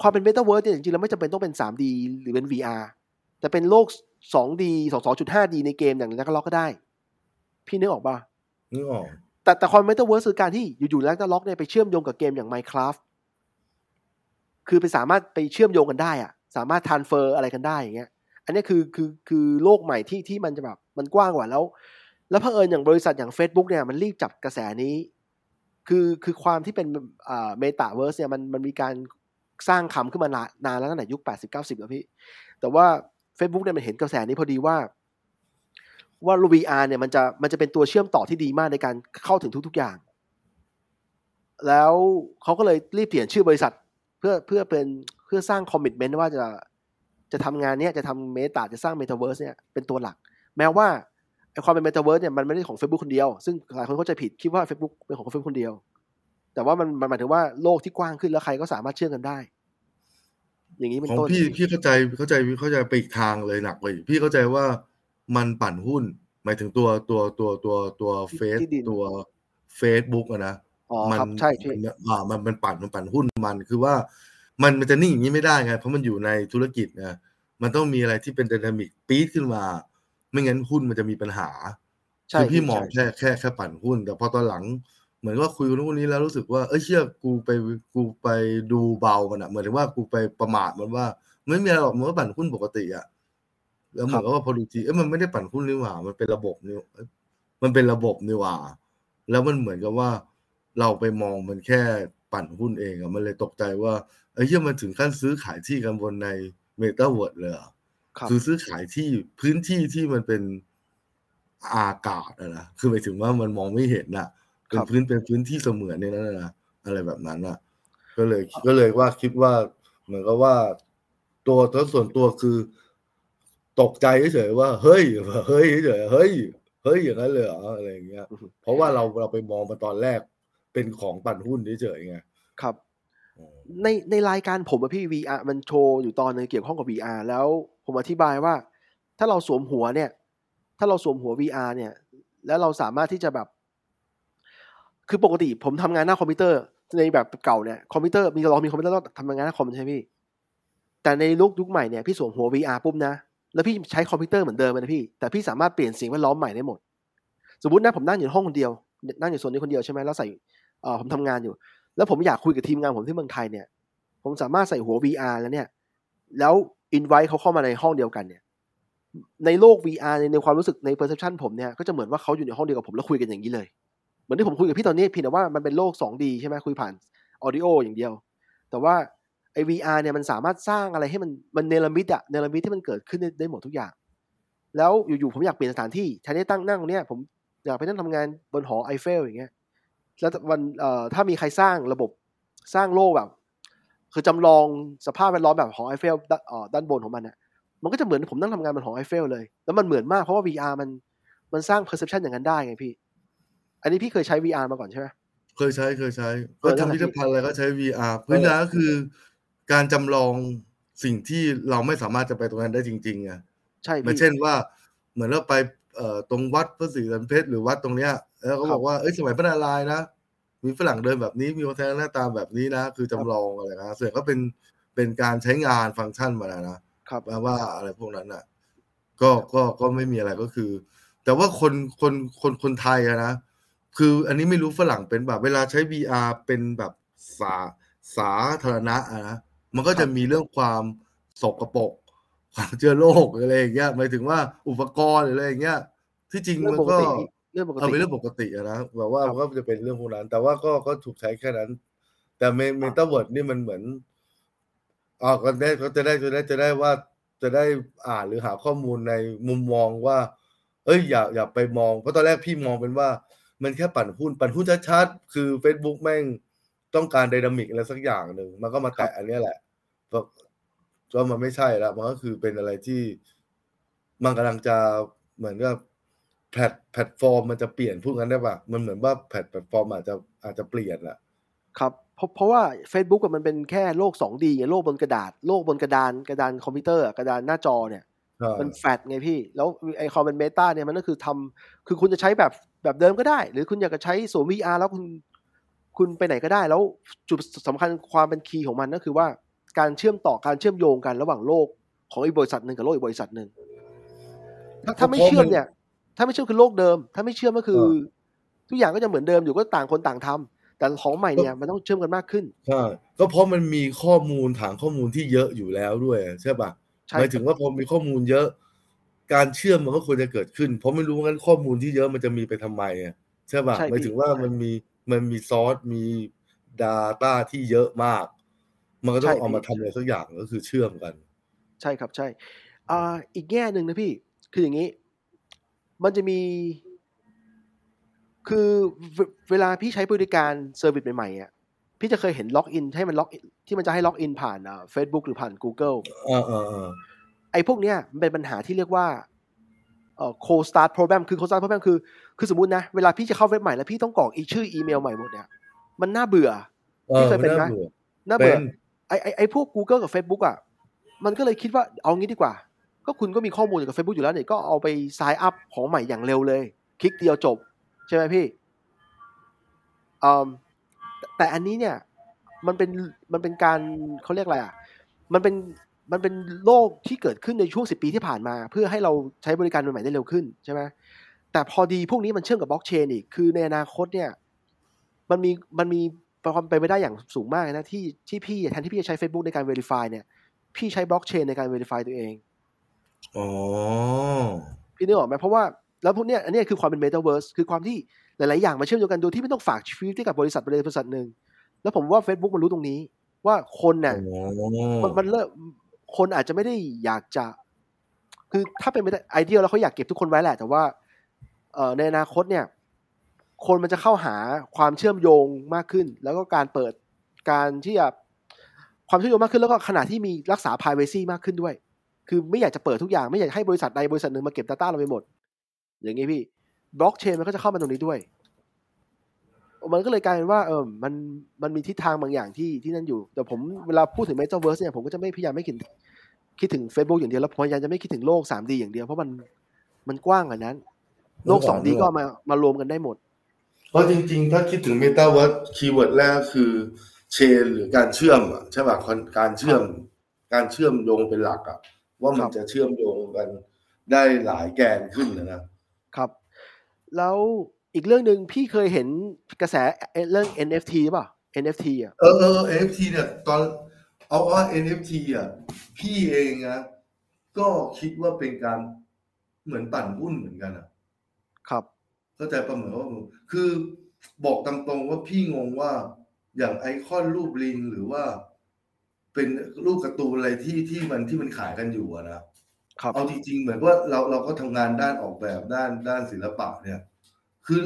ความเป็นเมตาเวิร์สเนี่ยจริงๆแล้วไม่จำเป็นต้องเป็น 3D หรือเป็น VR แต่เป็นโลก 2D 2.5D ในเกมอย่าง Ragnarok ก็ได้ พี่นึกออกปะนึกออก แต่แต่ความเมตาเวิร์สคือการที่อยู่ๆ Ragnarok เนี่ยไปเชื่อมโยงกับเกมอย่าง Minecraft คือไปสามารถไปเชื่อมโยงกันได้อะสามารถ transfer อะไรกันได้อย่างเงี้ย อันนี้คือคือคือโลกใหม่ที่ที่มันจะแบบมันกว้างกว่าแล้ว แล้วเผอิญอย่างบริษัทอย่าง Facebook เนี่ยมันรีบจับกระแสนี้ คือคือความที่เป็นอ่าเมตาเวิร์สเนี่ยมันมันมีการ สร้างคำขึ้นมานานแล้วตั้งแต่ยุค80 90แล้วพี่ แต่ว่า Facebook เนี่ยมันเห็นกระแสนี้พอดีว่า ว่า VR เนี่ยมันจะมันจะเป็นตัวเชื่อมต่อที่ดีมากในการเข้าถึงทุก ๆอย่าง แล้วเขาก็เลยรีบเปลี่ยนชื่อบริษัท เพื่อเพื่อเป็นเพื่อสร้าง commitment ว่าจะจะทำงานเนี้ยจะทำ meta จะสร้างเมตาเวิร์สเนี่ยเป็นตัวหลัก แม้ว่าไอความเป็นเมตาเวิร์สเนี่ยมันไม่ได้ของ Facebook คนเดียว ซึ่งหลายคนเข้าใจผิดคิดว่า Facebook เป็นของ Facebook คนเดียว แต่ว่ามันมันหมายถึงว่าโลกที่กว้างขึ้นแล้วใครก็สามารถเชื่อมกันได้ อย่างนี้เป็นของต้นพี่พี่เข้าใจเข้าใจเข้าใจไปอีกทางเลยหนักไปอีกพี่เข้าใจว่ามันปั่นหุ้น หมายถึงตัวตัวตัวตัวตัวเฟซที่ดินตัวเฟซบุ๊กอะนะอ๋อมัครับใช่พี่มันอ่ามันมันปั่นมันปั่นหุ้นมันคือว่า มันมันจะนิ่งอย่างนี้ไม่ได้ไง เพราะมันอยู่ในธุรกิจไงมันต้องมีอะไรที่เป็นดินามิกปี๊ดขึ้นมา ไม่งั้นหุ้นมันจะมีปัญหาใช่คือพี่มองใช่แค่แค่แค่ปั่นหุ้น แต่พอตอนหลัง เหมือนว่าคุยกับคนนี้แล้วรู้สึกว่าเอ้ยเชื่อกูไปกูไปดูเบามันอะเหมือนว่ากูไปประมาทมันว่าไม่มีอะไรหรอกมันก็ปั่นหุ้นปกติอะแล้วเหมือนกับว่าพอดูทีเอ้ยมันไม่ได้ปั่นหุ้นนี่หว่า มันเป็นระบบนี่เอ้ยมันเป็นระบบนี่หว่า แล้วมันเหมือนกับว่าเราไปมองมันแค่ปั่นหุ้นเองอะมันเลยตกใจว่าไอ้เหี้ยมันถึงขั้นซื้อขายที่กันบนในเมตาเวิร์ดเลยเหรอครับคือซื้อขายที่พื้นที่ที่มันเป็นอากาศอะนะคือหมายถึงว่ามันมองไม่เห็นอะ เป็คนรับพื้นเป็นพื้นที่เสมือนในนั้นอะนะอะไรแบบนั้นอะก็เลยก็เลยว่าคิดว่า เหมือนกับว่า ตัวตัวส่วนตัวคือ ตกใจเฉยๆว่า เฮ้ยเฮ้ยเฉยๆเฮ้ยเฮ้ยอย่างนั้นเลยเหรออะไรอย่างเงี้ยอือฮึเพราะว่าเราเราไปมองมาตอนแรกเป็นของปั่นหุ้นเฉยๆไงครับ ในในรายการผมอะพี่ VR มันโชว์อยู่ตอนนึงเกี่ยวข้องกับ VR แล้วผมอธิบายว่า ถ้าเราสวมหัวเนี่ย ถ้าเราสวมหัว VR เนี่ย แล้วเราสามารถที่จะแบบ คือปกติผมทำงานหน้าคอมพิวเตอร์ในแบบเก่าเนี่ยคอมพิวเตอร์มีเรามีคอมพิวเตอร์ต้องทำงานหน้าคอมใช่พี่ แต่ในลุคยุคใหม่เนี่ยพี่สวมหัว VR ปุ๊บนะแล้วพี่ใช้คอมพิวเตอร์เหมือนเดิมเลยนะพี่ แต่พี่สามารถเปลี่ยนสิ่งแวดล้อมใหม่ได้หมด สมมตินะผมนั่งอยู่ห้องคนเดียว นั่งอยู่โซนนี้คนเดียวใช่ไหมแล้วใส่เอ่อผมทำงานอยู่ แล้วผมอยากคุยกับทีมงานผมที่เมืองไทยเนี่ย ผมสามารถใส่หัว VR แล้วเนี่ย แล้วอินไว้เขาเข้ามาในห้องเดียวกันเนี่ย ในโลก VR ในความรู้สึกใน perception ผมเนี่ยก็จะเหมือนว่าเขาอยู่ในห้องเดียวกับผมแล้วคุยกันอย่างนี้เลย มือนที่ผมคุยกับพี่ตอนนี้พียงแต่ว่ามันเป็นโลก 2D ใช่ไหมคุยผ่าน audio ออย่างเดียว แต่ว่าไอ้ VR เนี่ยมันสามารถสร้างอะไรให้มันมันเนรมิตอะเนรมิตที่มันเกิดขึ้นได้หมดทุกอย่าง แล้วอยู่ๆผมอยากเปลี่ยนสถานที่แทนที่ตั้งนั่งตรงเนี้ยผมอยากไปนั่งทำงานบนหอไอเฟลอย่างเงี้ยแล้ววันเอ่อถ้ามีใครสร้างระบบสร้างโลกแบบ คือจำลองสภาพแวดล้อมแบบหอไอเฟลด้านเอ่อด้านบนของมันเนี่ยมันก็จะเหมือนผมนั่งทำงานบนหอไอเฟลเลย แล้วมันเหมือนมากเพราะว่า VR มันมันสร้าง perception อย่างนั้นได้ไงพี่ อันนี้พี่เคยใช้ VR มาก่อนใช่ไหมเคยใช้เคยใช้เอก็อนั่นแหทำละพิพิธภัณฑ์อะไรก็ใช้ VR พื้นฐานก็คือ การจำลองสิ่งที่เราไม่สามารถจะไปตรงนั้นได้จริงๆไงใช่เหมือนพี่เช่นว่า เหมือนเราไปเอ่อตรงวัดพระศรีสันเพชรหรือวัดตรงเนี้ยแล้วก็ครับบอกว่าเอ้ยสมัยพระนารายณ์นะมีฝรั่งเดินแบบนี้มีวัฒนหน้าตาแบบนี้นะ คือจำลองอะไรนะส่วนก็เป็นเป็นการใช้งานฟังก์ชันมาแล้วนะครับว่าว่าอะไรพวกนั้นอะ ก็ก็ก็ไม่มีอะไรก็คือ แต่ว่าคนคนคนคนไทยอะนะ คืออันนี้ไม่รู้ฝรั่งเป็นแบบเวลาใช้ VR เป็นแบบสาสาธารณะอะนะมันก็จะมีเรื่องความสกปรกความเชื้อโรคอะไรอย่างเงี้ยหมายถึงว่าอุปกรณ์หรืออะไรอย่างเงี้ย ที่จริงเรื่องมันปกก็ติพี่เรื่องปกเอาติเป็นเรื่องปกติอะนะแบบว่าครับมันก็จะเป็นเรื่องพวกนั้นแต่ว่าก็ก็ถูกใช้แค่นั้น แต่เมเมตาเวิร์ดนี่มันเหมือนอ๋อก็ได้ก็จะได้จะได้จะได้ว่าจะได้อ่านหรือหาข้อมูลในมุมมองว่า เอ้ยอย่าอย่าไปมองเพราะตอนแรกพี่มองเป็นว่า มันแค่ปั่นหุ้น ปั่นหุ้นชัดๆ คือ Facebook แม่งต้องการ dynamic อะไรสักอย่างหนึ่ง มันก็มาแตะอันเนี้ยแหละก็ก็มันไม่ใช่แล้วมันก็คือเป็นอะไรที่มันกำลังจะเหมือนกับแพลตแพลตฟอร์มมันจะเปลี่ยนพูดงั้นได้ป่ะมันเหมือนว่าแพลตแพลตฟอร์มอาจจะอาจจะเปลี่ยนแหละครับเพราะเพราะว่า Facebook อะมันเป็นแค่โลก 2D ไงโลกบนกระดาษ โลกบนกระดานกระดานคอมพิวเตอร์อะกระดานหน้าจอเนี่ยใช่มันแฟดไงพี่ แล้วไอความเป็น Meta เนี่ยมันก็คือทำคือคุณจะใช้แบบ แบบเดิมก็ได้ หรือคุณอยากจะใช้สวม VR แล้วคุณคุณไปไหนก็ได้ แล้วจุดสำคัญความเป็นคีย์ของมันก็คือว่าการเชื่อมต่อการเชื่อมโยงกันระหว่างโลกของอีกบริษัทหนึ่งกับโลกอีกบริษัทหนึ่งถ้าถ้าไม่เชื่อมเนี่ย ถ้าไม่เชื่อมคือโลกเดิม ถ้าไม่เชื่อมก็คือ ทุกอย่างก็จะเหมือนเดิมอยู่ก็ต่างคนต่างทำแต่ของใหม่เนี่ยมันต้องเชื่อมกันมากขึ้นใช่ก็เพราะมันมีข้อมูลฐานข้อมูลที่เยอะอยู่แล้วด้วย ใช่ป่ะใช่หมายถึงว่าพอมีข้อมูลเยอะ การเชื่อมมันก็ควรจะเกิดขึ้น เพราะไม่รู้ว่างั้นข้อมูลที่เยอะมันจะมีไปทำไมอะใช่ป่ะใช่หมายถึงว่าใช่มันมีมันมีซอสมี Data ที่เยอะมาก มันก็ต้องใช่เอามาพี่ทำอะไรสักอย่างก็คือเชื่อมกัน ใช่ครับใช่อ่าอีกแง่หนึ่งนะพี่ คืออย่างนี้ มันจะมี คือเวเวลาพี่ใช้บริการ service ใหม่ๆอะพี่จะเคยเห็น login ให้มันล็อกที่มันจะให้ login ผ่านอ่า Facebook หรือผ่าน Google อ่าอ่าอ่า ไอ้พวกเนี้ยมันเป็นปัญหาที่เรียกว่าเอ่อ cold start problem คือ cold start problem คือคือสมมตินะ เวลาพี่จะเข้าเว็บใหม่แล้วพี่ต้องกรอกอีชื่ออีเมลใหม่หมดเนี่ยมันน่าเบื่อเออเคยเป็นไหมน่าเบื่อน่าเป็เบื่อนไอไอไอพวก Google กับ Facebook อะมันก็เลยคิดว่าเอางี้ดีกว่า ก็คุณก็มีข้อมูลอยู่กับ Facebook อยู่แล้วเนี่ยก็เอาไป sign up ของใหม่อย่างเร็วเลย คลิกเดียวจบ ใช่ไหมพี่อืมแต่แต่อันนี้เนี่ยมันเป็นมันเป็นการเขาเรียกอะไรอะ มันเป็น มันเป็นโลกที่เกิดขึ้นในช่วงสิปีที่ผ่านมา เพื่อให้เราใช้บริการใหม่ๆได้เร็วขึ้นใช่ไหมแต่พอดีพวกนี้มันเชื่อมกับบล็อกเชนอีก คือในอนาคตเนี่ยมันมีมันมีความเป็นไปได้อย่างสูงมากเลยนะที่ที่พี่แทนที่พี่จะใช้ Facebook ในการ Verify เนี่ย พี่ใช้บล็อกเชนในการ Verify ตัวเองอ๋อพี่นึกออกไหมเพราะว่าแล้วพวกเนี้ยอันเนี้ยคือความเป็น Metaverse คือความที่หลาย ๆ อย่างมาเชื่อมโยงกันโดยที่ไม่ต้องฝากชีวิตให้กับบริษัทบริษัทหนึ่งแล้วผมว่า Facebook มันรู้ตรงนี้ ว่าคนเนี่ยมันมันเริ่ม คนอาจจะไม่ได้อยากจะ คือถ้าเป็นไปได้ไอเดียแล้วเขาอยากเก็บทุกคนไว้แหละ แต่ว่าเออในอนาคตเนี่ย คนมันจะเข้าหาความเชื่อมโยงมากขึ้น แล้วก็การเปิดการที่จะความเชื่อมโยงมากขึ้นแล้วก็ขณะที่มีรักษา p r i เวซีมากขึ้นด้วย คือไม่อยากจะเปิดทุกอย่างไม่อยากให้บริษัทใดบริษัทหนึ่งมาเก็บ Data เราไปหมด อย่างนี้พี่บล็อกเชนมันก็จะเข้ามาตรงนี้ด้วย มันก็เลยกลายเป็นว่าเออมันมันมีทิศทางบางอย่างที่ที่นั่นอยู่ แต่ผมเวลาพูดถึง Metaverse เนี่ยผมก็จะไม่พยายามไม่คิดคิดถึง Facebook อย่างเดียวแล้วพยายามจะไม่คิดถึงโลก 3D อย่างเดียวเพราะมันมันกว้างกว่านั้น โลก 2D ก็เอามามารวมกันได้หมด เพราะจริง ๆ ถ้าคิดถึง Metaverse keyword แรกคือ chain หรือการเชื่อมอะใช่ป่ะคนการเชื่อมการเชื่อมโยงเป็นหลักอะว่ามัคนรับจะเชื่อมโยงกันได้หลายแกนขึ้นนะนะครับ แล้ว อีกเรื่องหนึ่งพี่เคยเห็นกระแสเรื่อง NFT หรือเปล่า NFT อะเออเออ NFT เนี่ยตอนเอาว่า NFT อะพี่เองนะก็คิดว่าเป็นการเหมือนปั่นหุ้นเหมือนกันอะ ครับเข้าใจประเหมือนว่าคือบอกตามตรงว่าพี่งงว่าอย่างไอคอนรูปลิงหรือว่า เป็นรูปการ์ตูนอะไรที่ที่มันที่มันขายกันอยู่อะนะครับเอาจริงๆเหมือนว่าเราเราก็ทำงานด้านออกแบบด้านด้านศิลปะเนี่ย คือ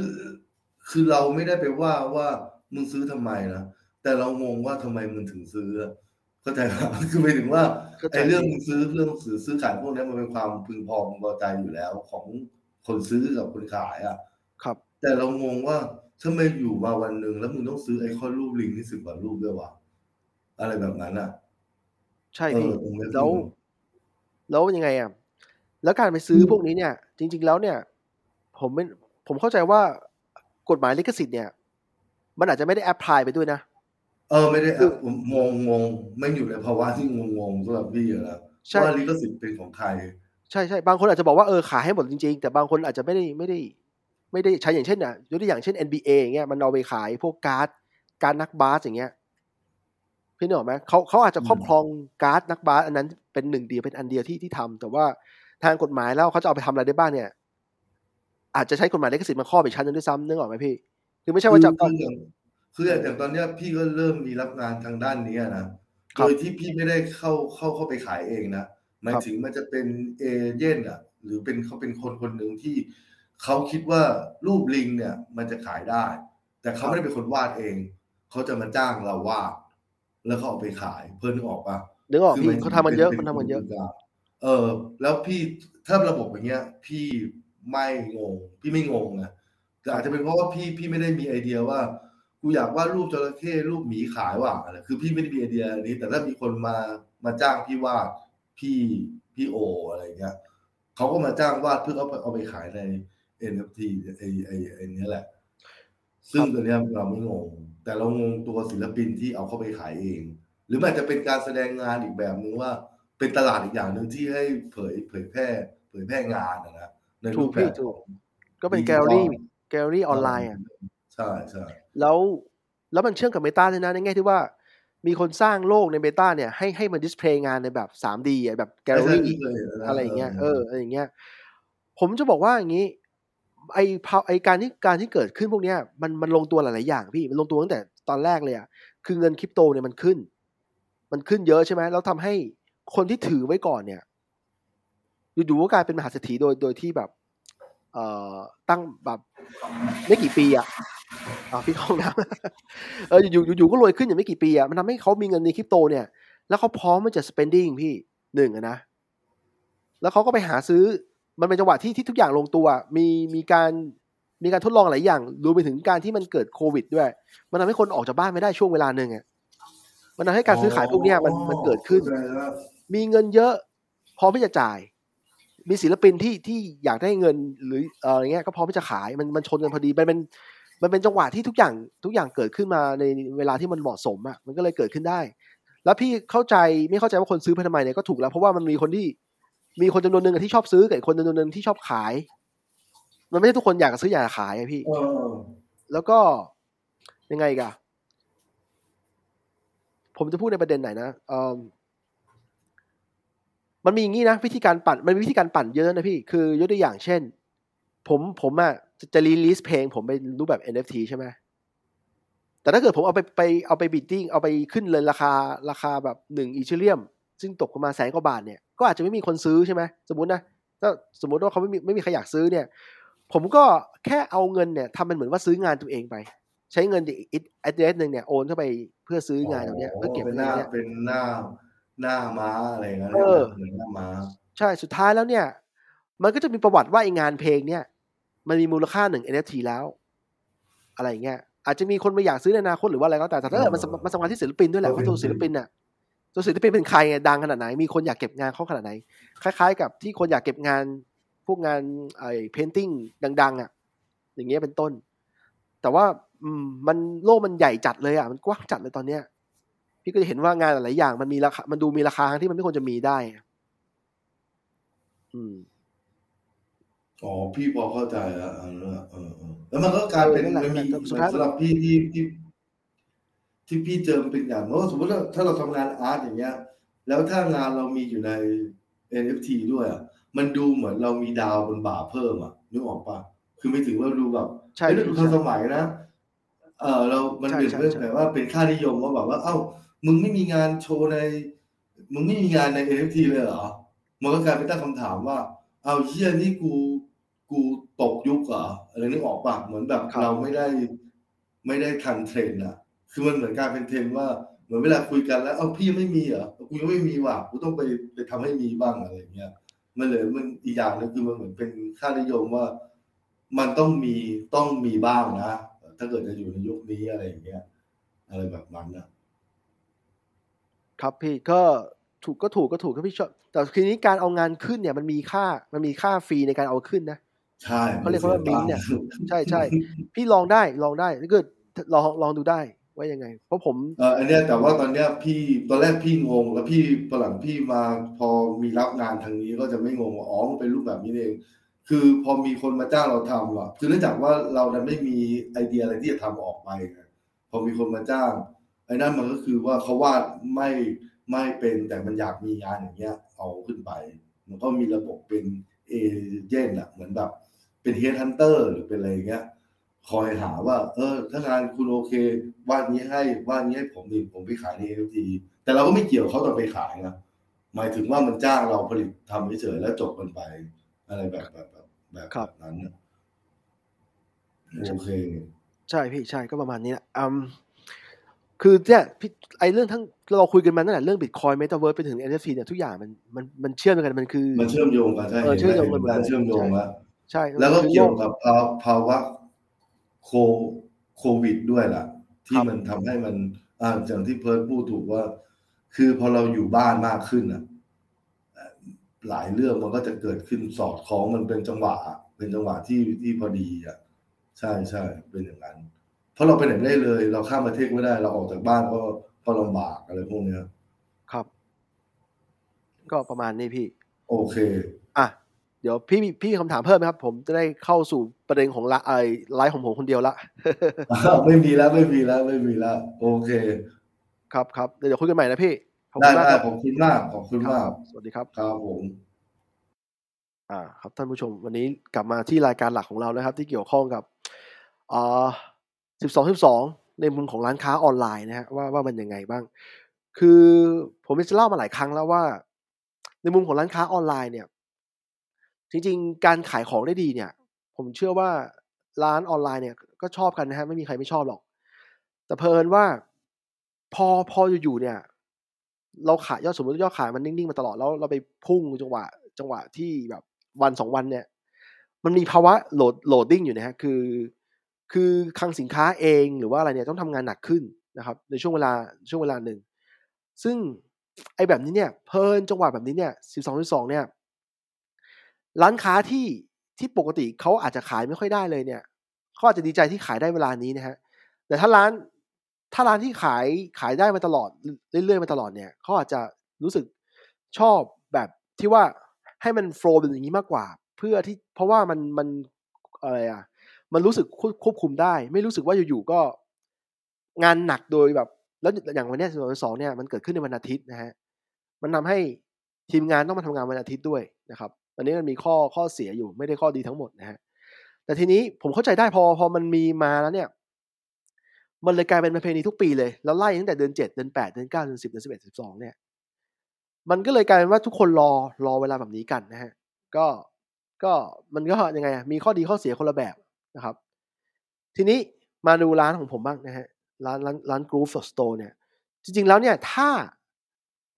คือเราไม่ได้ไปว่าว่ามึงซื้อทำไมนะแต่เรางงว่าทำไมมึงถึงซื้อเข้าใจไหมคือไปถึงว่าเข้าใจไอ้เรื่องมึงซื้อเรื่องซื้อซื้อขายพวกเนี้ยมันเป็นความพึงพอพอใจอยู่แล้วของคนซื้อกับคนขายอะ ครับ แต่เรางงว่าถ้าไม่อยู่มาวันหนึ่งแล้วมึงต้องซื้อไอคอนรูปลิงที่สิบกว่ารูปด้วยวะอะไรแบบนั้นอะ ใช่พี่เออตรงนี้แล้วพี่งงแล้วยังไงอะแล้วการไปซื้อพวกนี้เนี่ย จริง ๆ แล้วเนี่ย ผมไม่ ผมเข้าใจว่ากฎหมายลิขสิทธิ์เนี่ย มันอาจจะไม่ได้ apply ไปด้วยนะ เออไม่ได้คืออะผมงงงงไม่อยู่ในภาวะที่งงงๆสำหรับพี่อะนะใช่ว่าลิขสิทธิ์เป็นของใคร ใช่ใช่บางคนอาจจะบอกว่าเออขายให้หมดจริงๆ แต่บางคนอาจจะไม่ได้ไม่ได้ ไม่ได้ใช้อย่างเช่นอะยกตัวอย่างเช่น NBA อย่างเงี้ยมันเอาไปขายพวกการ์ดการดนักบาสอย่างเงี้ยพี่นึกออกไหมเขาเขาอาจจะครอบครองการ์ดนักบาสอันนั้นเป็นหนึ่งเดียวเป็นอันเดียวที่ที่ทำแต่ว่าทางกฎหมายแล้วเขาจะเอาไปทำอะไรได้บ้างเนี่ย อาจจะใช้กฎหมายลิขสิทธิ์มาครอบอีกชั้นหนึงด้วยซ้ำนึกออกไหมพี่คือไม่ใช่ว่าจะคือคืออย่างคืออย่างตอนเนี้ยพี่ก็เริ่มมีรับงานทางด้านนี้อะนะโดยที่พี่ไม่ได้เข้าเข้าเข้าไปขายเองนะหมายถึงมันจะเป็นเอเย่นอะ หรือเป็นเขาเป็นคนคนหนึ่งที่เขาคิดว่ารูปลิงเนี่ย มันจะขายได้ แต่เขาไม่ได้เป็นคนวาดเองเขาจะมาจ้างเราวาดแล้วเขาเอาไปขาย เพื่อนนึกออกปะนึกออกคืพี่มันเขาทำมันเยอะป็เขาทำมันเยอะป็กลางเออ แล้วพี่ถ้าระบบอย่างเงี้ย พี่ ไม่งง พี่ไม่งงนะแต่อาจจะเป็นเพราะว่าพี่พี่ไม่ได้มีไอเดียว่ากูอยากวาดรูปจระเข้รูปหมีขายว่ะอะไรคือพี่ไม่ได้มีไอเดียอันนี้ แต่ถ้ามีคนมามาจ้างพี่วาดพี่พี่โออะไรเงี้ยเขาก็มาจ้างวาดเพื่อเอาไปเอาไปขายใน NFT ไอไอไอเนี้ยแหละ ซึ่งตัวเนี้ยเราไม่งง แต่เรางงตัวศิลปินที่เอาเข้าไปขายเอง หรือมันอาจจะเป็นการแสดงงานอีกแบบนึงว่า เป็นตลาดอีกอย่างหนึ่งที่ให้เผยเผยแพร่เผยแพร่งานนะนะ ในถูรูปแบพี่ถูกก็เป็น digital gallery gallery ออนไลน์อะใช่ใช่แล้วแล้วมันเชื่อมกับ Meta ด้วยนะในแง่ที่ว่า มีคนสร้างโลกในเมตาเนี่ยให้ให้มันดิสเพลย์งานในแบบ 3D อะแบบแกลใช่ลี่ใช่พี่เคยเห็นแล้วนะอะไรอย่างเงี้ยเอออะไรอย่างเงี้ยผมจะบอกว่าอย่างนี้ไอพาไอการที่การที่เกิดขึ้นพวกเนี้ยมันมันลงตัวหลาย ๆ อย่างพี่มันลงตัวตั้งแต่ตอนแรกเลยอะคือเงินคริปโตเนี่ยมันขึ้น มันขึ้นเยอะใช่ไหมแล้วทำให้คนที่ถือไว้ก่อนเนี่ย อยู่ๆก็กลายเป็นมหาเศรษฐีโดยโดยที่แบบเอ่อตั้งแบบไม่กี่ปีอะอ่าพี่ห้องน้ำเอออยู่ๆอยู่ก็รวยขึ้นอย่างไม่กี่ปีอะมันทำให้เขามีเงินในคริปโตเนี่ย แล้วเขาพร้อมที่จะ spending พี่หนึ่งอะนะ แล้วเขาก็ไปหาซื้อมันเป็นจังหวะที่ที่ทุกอย่างลงตัว มีมีการมีการทดลองหลายอย่างรวมไปถึงการที่มันเกิดโควิด ด้วย มันทำให้คนออกจากบ้านไม่ได้ช่วงเวลาหนึ่งอะมันทำให้การซื้อขายพวกเนี้ยมันมันเกิดขึ้น มีเงินเยอะพร้อมที่จะจ่าย มีศิลปินที่ที่อยากได้เงินหรือเอออะไรเงี้ยก็พร้อมที่จะขายมันมันชนกันพอดีมันเป็นมันเป็นจังหวะที่ทุกอย่างทุกอย่างเกิดขึ้นมาในเวลาที่มันเหมาะสมอะมันก็เลยเกิดขึ้นได้ แล้วพี่เข้าใจไม่เข้าใจว่าคนซื้อไปทำไมเนี่ยก็ถูกแล้ว เพราะว่ามันมีคนที่มีคนจำนวนหนึ่งอะที่ชอบซื้อกับอีกคนจำนวนหนึ่งที่ชอบขาย มันไม่ใช่ทุกคนอยากจะซื้ออยากจะขายอะพี่เออแล้วก็ยังไงอีกันผมจะพูดในประเด็นไหนนะเอิ่ม มันมีอย่างนี้นะวิธีการปั่นมันมีวิธีการปั่นเยอะนะพี่ คือยกตัวอย่างเช่น ผมผมอะจะจะ release เพลง ผมเป็นรูปแบบ NFT ใช่ไหมแต่ถ้าเกิดผมเอาไปไปเอาไป bidding เอาไปขึ้นเลยราคาราคาแบบหนึ่ง Ethereum ซึ่งตกประมาณแสนกว่าบาทเนี่ยก็อาจจะไม่มีคนซื้อใช่ไหมสมมตินะถ้าสมมติว่าเขาไม่มีไม่มีใครอยากซื้อเนี่ย ผมก็แค่เอาเงินเนี่ยทำเป็นเหมือนว่าซื้องานตัวเองไป ใช้เงินอีก address หนึ่งเนี่ยโอนเข้าไปเพื่อซื้องานตัวเนี้ยเพื่อเก็บเป็นเงินเนี่ยเป็นหน้า หน้าม้าอะไรอย่างเงี้ยเออเหมือนหน้าม้า ใช่สุดท้ายแล้วเนี่ย มันก็จะมีประวัติว่าไอ้งานเพลงเนี่ย มันมีมูลค่าหนึ่ง NFT แล้ว อะไรอย่างเงี้ยอาจจะมีคนมาอยากซื้อในอนาคตหรือว่าอะไรก็แต่แต่ถ้าเกิดมันสำมันสำคัญที่ศิลปินด้วยแหละเพราะตัวศิลปินน่ะตัวศิลปินเป็นใครไงดังขนาดไหน มีคนอยากเก็บงานเขาขนาดไหน คล้าย ๆ กับที่คนอยากเก็บงานพวกงานไอ้เพนติ้งดัง ๆ อะ อย่างเงี้ยเป็นต้น แต่ว่าอืมมันโลกมันใหญ่จัดเลยอะ มันกว้างจัดเลยตอนเนี้ย พี่ก็จะเห็นว่างานหลายๆอย่างมันมีราคา มันดูมีราคาที่มันไม่ควรจะมีได้อะอืม อ๋อ พี่พอเข้าใจแล้วเออเออเออแล้วมันก็กลายเป็นเออนั่นแหละมันมีนั่นแหละสุดท้ายสำหรับพี่ที่ที่ที่พี่เจอมันเป็นอย่างว่าสมมติว่าถ้าเราทำงานอาร์ตอย่างเงี้ย แล้วถ้างานเรามีอยู่ใน NFT ด้วยอะมันดูเหมือนเรามีดาวบนบ่าเพิ่มอะนึกออกปะคือไม่ถึงว่าดูแบบใช่เฮ้ยเราดูใช่ทันสมัยนะเออเรา มันใช่เป็นใช่เรื่องใช่แบบว่าเป็นค่านิยมว่าแบบว่า เอ้า มึงไม่มีงานโชว์ใน มึงไม่มีงานใน NFT เลยเหรอ มันก็กลายเป็นตั้งคำถามว่า เอาเฮียนี่กู กูตกยุคเหรออะไรนึกออกปะเหมือนแบบครับเราไม่ได้ ไม่ได้ทันเทรนด์อะคือมันเหมือนการเป็นเทรนด์ว่าเหมือนเวลาคุยกันแล้วเอ้าพี่ยังไม่มีเหรอกูยังไม่มีว่ะกูต้องไปไปทำให้มีบ้างอะไรอย่างเงี้ยมันเลยมันอีกอย่างหนึงคือมันเหมือนเป็นค่านิยมว่า มันต้องมีต้องมีบ้างนะถ้าเกิดจะอยู่ในยุคนี้อะไรอย่างเงี้ยอะไรแบบนั้นนะ ครับพี่ก็ถูกก็ถูกก็ถูกก็พี่ชอบแต่ทีนี้การเอางานขึ้นเนี่ยมันมีค่ามันมีค่าฟรีในการเอาขึ้นนะใช่เขาเรียกว่ามัสีบิงเนี่ยตัค์ใช่ใช่พี่ลองได้ลองได้ถ้าเกิดลองลองดูได้ว่ายังไง เพราะผมเอออันเนี้ยแต่ว่าตอนเนี้ยพี่ตอนแรกพี่งง แล้วพี่ตอนหลังพี่มาพอมีรับงานทางนี้ก็จะไม่งงว่าอ๋อมันเป็นรูปแบบนี้เอง คือพอมีคนมาจ้างเราทำอะคือเนื่องจากว่าเรานั้นไม่มีไอเดียอะไรที่จะทำออกไปไงพอมีคนมาจ้าง ไอ้นั่นมันก็คือว่าเขาวาดไม่ไม่เป็นแต่มันอยากมีงานอย่างเงี้ย เอาขึ้นไป มันก็มีระบบเป็น agent อะเหมือนแบบ เป็น headhunter หรือเป็นอะไรอย่างเงี้ย คอยหาว่า เออ ถ้างานคุณโอเควาดนี้ให้วาดนี้ให้ผมดิผมไปขายใน NFT แต่เราก็ไม่เกี่ยวเขาตอนไปขายนะหมายถึงว่ามันจ้างเราผลิตทำเฉยๆแล้วจบกันไป อะไรแบบแบบแบบแบบครับนั้นน่ะโอเค ใช่พี่ใช่ก็ประมาณนี้แหละอืม คือเนี่ยพี่ไอเรื่องทั้งเราคุยกันมาตั้งแต่เรื่องบิตคอยเมตาเวิร์สไปถึง NFT เนี่ยทุกอย่างมันมันมันเชื่อมกันมันคือ มันเชื่อมโยงกันใช่เออเชื่อมโยงกันเห็นการเชื่อมโยงแล้วใช่ แล้วก็มันคือเกี่ยวโลกับภาวภาวะโคโควิดด้วยล่ะ ที่ครับมันทำให้มันอ่าอย่างที่เพิร์ดพูดถูกว่า คือพอเราอยู่บ้านมากขึ้นอะเอ่อหลายเรื่องมันก็จะเกิดขึ้นสอดคล้องมันเป็นจังหวะอะเป็นจังหวะที่ที่พอดีอะใช่ใช่เป็นอย่างนั้น เพราะเราไปไหนไม่ได้เลย เราข้ามประเทศไม่ได้ เราออกจากบ้านก็ก็ลำบากอะไรพวกเนี้ยครับ ก็ประมาณนี้พี่ โอเค อะเดี๋ยวพี่มีพี่มีคำถามเพิ่มไหมครับ ผมจะได้เข้าสู่ประเด็นของละไอไลฟ์ของผมคนเดียวละไม่มีแล้วไม่มีแล้วไม่มีแล้วโอเค ครับครับเดี๋ยวคุยกันใหม่นะพี่ขอบได้คุณมากได้ครับขอบคุณมากขอบคุณมากสวัสดีครับครับผมอ่า ครับท่านผู้ชมวันนี้กลับมาที่รายการหลักของเรานะครับ ที่เกี่ยวข้องกับอ่า สิบสองสิบสองในมุมของร้านค้าออนไลน์นะฮะว่าว่ามันยังไงบ้าง คือผมจะเล่ามาหลายครั้งแล้วว่า ในมุมของร้านค้าออนไลน์เนี่ย จริงๆ การขายของได้ดีเนี่ย ผมเชื่อว่าร้านออนไลน์เนี่ยก็ชอบกันนะฮะไม่มีใครไม่ชอบหรอก แต่เพลินว่าพอพออยู่ๆเนี่ย เราขายยอดสมมติยอดขายมันนิ่งๆมาตลอดแล้วเราไปพุ่งจังหวะ จังหวะที่แบบวันสองวันเนี่ย มันมีภาวะโหลดโหลดดิ้งอยู่นะฮะคือ คือคลังสินค้าเองหรือว่าอะไรเนี่ยต้องทำงานหนักขึ้นนะครับ ในช่วงเวลาช่วงเวลาหนึ่ง ซึ่งไอ้แบบนี้เนี่ยเพลินจังหวะแบบนี้เนี่ยสิบสองสิบสองเนี่ย ร้านค้าที่ที่ปกติเขาอาจจะขายไม่ค่อยได้เลยเนี่ยเขาอาจจะดีใจที่ขายได้เวลานี้นะฮะแต่ถ้าร้านถ้าร้านที่ขายขายได้มาตลอดเรื่อยๆมาตลอดเนี่ยเขาอาจจะรู้สึกชอบแบบที่ว่าให้มันโฟล์เป็นอย่างนี้มากกว่า เพื่อที่เพราะว่ามันมันอะไรอะ มันรู้สึกควบคุมได้ ไม่รู้สึกว่าอยู่ๆก็งานหนักโดยแบบ แล้วอย่างวันนี้สองสองเนี่ยมันเกิดขึ้นในวันอาทิตย์นะฮะมันทาให้ทีมงานต้องมาทำงานวันอาทิตย์ด้วยนะครับอันนี้มันมีข้อข้อเสียอยู่ไม่ได้ข้อดีทั้งหมดนะฮะแต่ทีนี้ผมเข้าใจได้พอพอมันมีมาแล้วเนี่ย มันเลยกลายเป็นประเพณีทุกปีเลยแล้วไล่ตั้งแต่เดือนเจ็ดเดือนแปดเดือนเก้าเดือนสิบเดือนสิบเอ็ดสิบสองเนี่ย มันก็เลยกลายเป็นว่าทุกคนรอรอเวลาแบบนี้กันนะฮะก็ก็มันก็ยังไงมีข้อดีข้อเสียคนละแบบ นะครับ ทีนี้มาดูร้านของผมบ้างนะฮะร้านร้านร้านกรูฟสโตร์เนี่ย จริง ๆ แล้วเนี่ยถ้า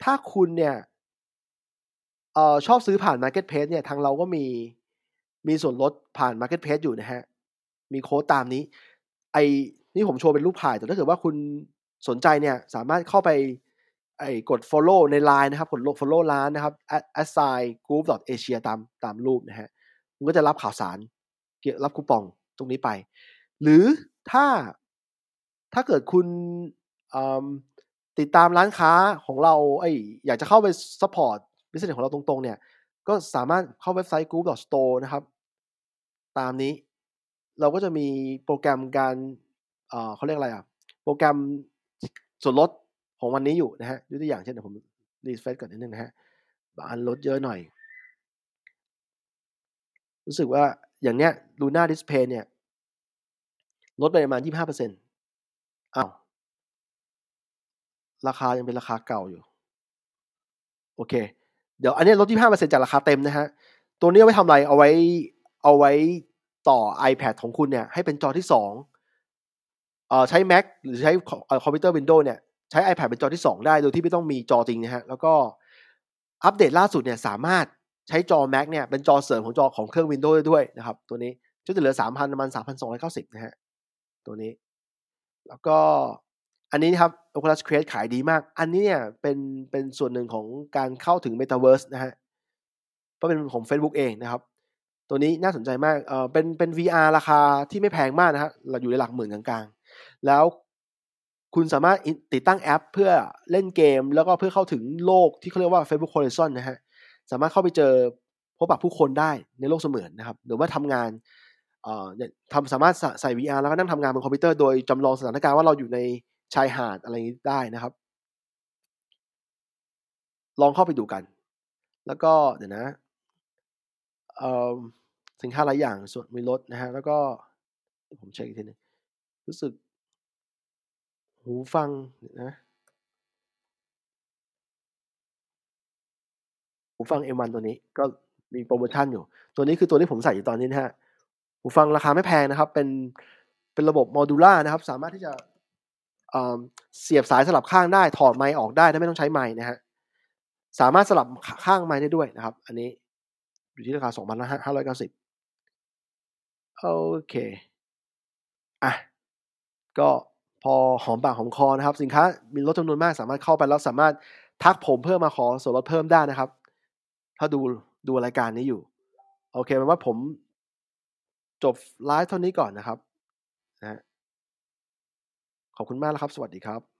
ถ้าคุณเนี่ยเอ่อชอบซื้อผ่าน Marketplace เนี่ยทางเราก็มีมีส่วนลดผ่าน Marketplace อยู่นะฮะ มีโค้ดตามนี้ ไอนี่ผมโชว์เป็นรูปถ่าย แต่ถ้าเกิดว่าคุณสนใจเนี่ยสามารถเข้าไปไอ้กด follow ใน Line นะครับ กด follow ร้านนะครับ assign group asia ตามตามรูปนะฮะคุณก็จะรับข่าวสารเกี่ยวรับคูปอง ตรงนี้ไป หรือถ้าถ้าเกิดคุณติดตามร้านค้าของเราไอ้อยากจะเข้าไป support บิสเนสของเราตรงๆ เนี่ย ก็สามารถเข้าเว็บไซต์ group store นะครับ ตามนี้เราก็จะมีโปรแกรมการเเขาเรียกอะไรอะ โปรแกรมส่วนลดของวันนี้อยู่นะฮะยกตัวอย่างเช่นเดี๋ยวผมรีเฟรชก่อนนิดนึงนะฮะบางอันลดเยอะหน่อย รู้สึกว่า อย่างเนี้ย Luna Display เนี่ย ลดไปประมาณ25%อ้าว ราคายังเป็นราคาเก่าอยู่ โอเค เดี๋ยวอันนี้ลดที่ห้าเปอร์เซ็นจากราคาเต็มนะฮะ ตัวนี้เอาไว้ทำอะไรเอาไว้เอาไว้ต่อ iPad ของคุณเนี่ย ให้เป็นจอที่สองเอ่อใช้ Mac หรือใช้คอมพิวเตอร์ Windows เนี่ย ใช้ iPad เป็นจอที่สองได้ โดยที่ไม่ต้องมีจอจริงนะฮะ แล้วก็อัปเดตล่าสุดเนี่ยสามารถ ใช้จอ Mac เนี่ยเป็นจอเสริมของจอของเครื่อง Windows ด้วยนะครับตัวนี้จะเหลือสามพันประมาณสามพันสองร้อยเก้าสิบนะฮะตัวนี้ แล้วก็อันนี้นะครับ Oculus Quest ขายดีมาก อันนี้เนี่ยเป็นเป็นส่วนหนึ่งของการเข้าถึง Metaverse นะฮะก็เป็นของ Facebook เองนะครับ ตัวนี้น่าสนใจมากเออเป็นเป็น VR ราคาที่ไม่แพงมากนะฮะเราอยู่ในหลักหมื่นกลางๆ แล้วคุณสามารถติดตั้งแอปเพื่อเล่นเกม แล้วก็เพื่อเข้าถึงโลกที่เขาเรียกว่า Facebook Horizon นะฮะ สามารถเข้าไปเจอพบปะผู้คนได้ในโลกเสมือนนะครับ หรือว่าทำงานทำสามารถใส่ VR แล้วก็นั่งทำงานบนคอมพิวเตอร์โดยจำลองสถานการณ์ว่าเราอยู่ในชายหาดอะไรนี้ได้นะครับ ลองเข้าไปดูกัน แล้วก็เดี๋ยวนะสินค้าหลายอย่างส่วนมีลดนะฮะ แล้วก็ผมเช็คอีกทีนึงรู้สึก หูฟังนะ หูฟัง M1 ตัวนี้ก็มีโปรโมชั่นอยู่ ตัวนี้คือตัวที่ผมใส่อยู่ตอนนี้นะฮะหูฟังราคาไม่แพงนะครับ เป็นเป็นระบบโมดูล่านะครับ สามารถที่จะเสียบสายสลับข้างได้ ถอดไมค์ออกได้ถ้าไม่ต้องใช้ไมค์นะฮะสามารถสลับข้างไมค์ได้ด้วยนะครับ อันนี้อยู่ที่ราคาสองพันห้าร้อยเก้าสิบโอเค อะ ก็พอหอมปากหอมคอนะครับ สินค้ามีลดจำนวนมากสามารถเข้าไปแล้วสามารถทักผมเพื่อมาขอส่วนลดเพิ่มได้นะครับ ถ้าดูดูรายการนี้อยู่ โอเคแปลว่าผมจบไลฟ์เท่านี้ก่อนนะครับนะขอบคุณมากแล้วครับ สวัสดีครับ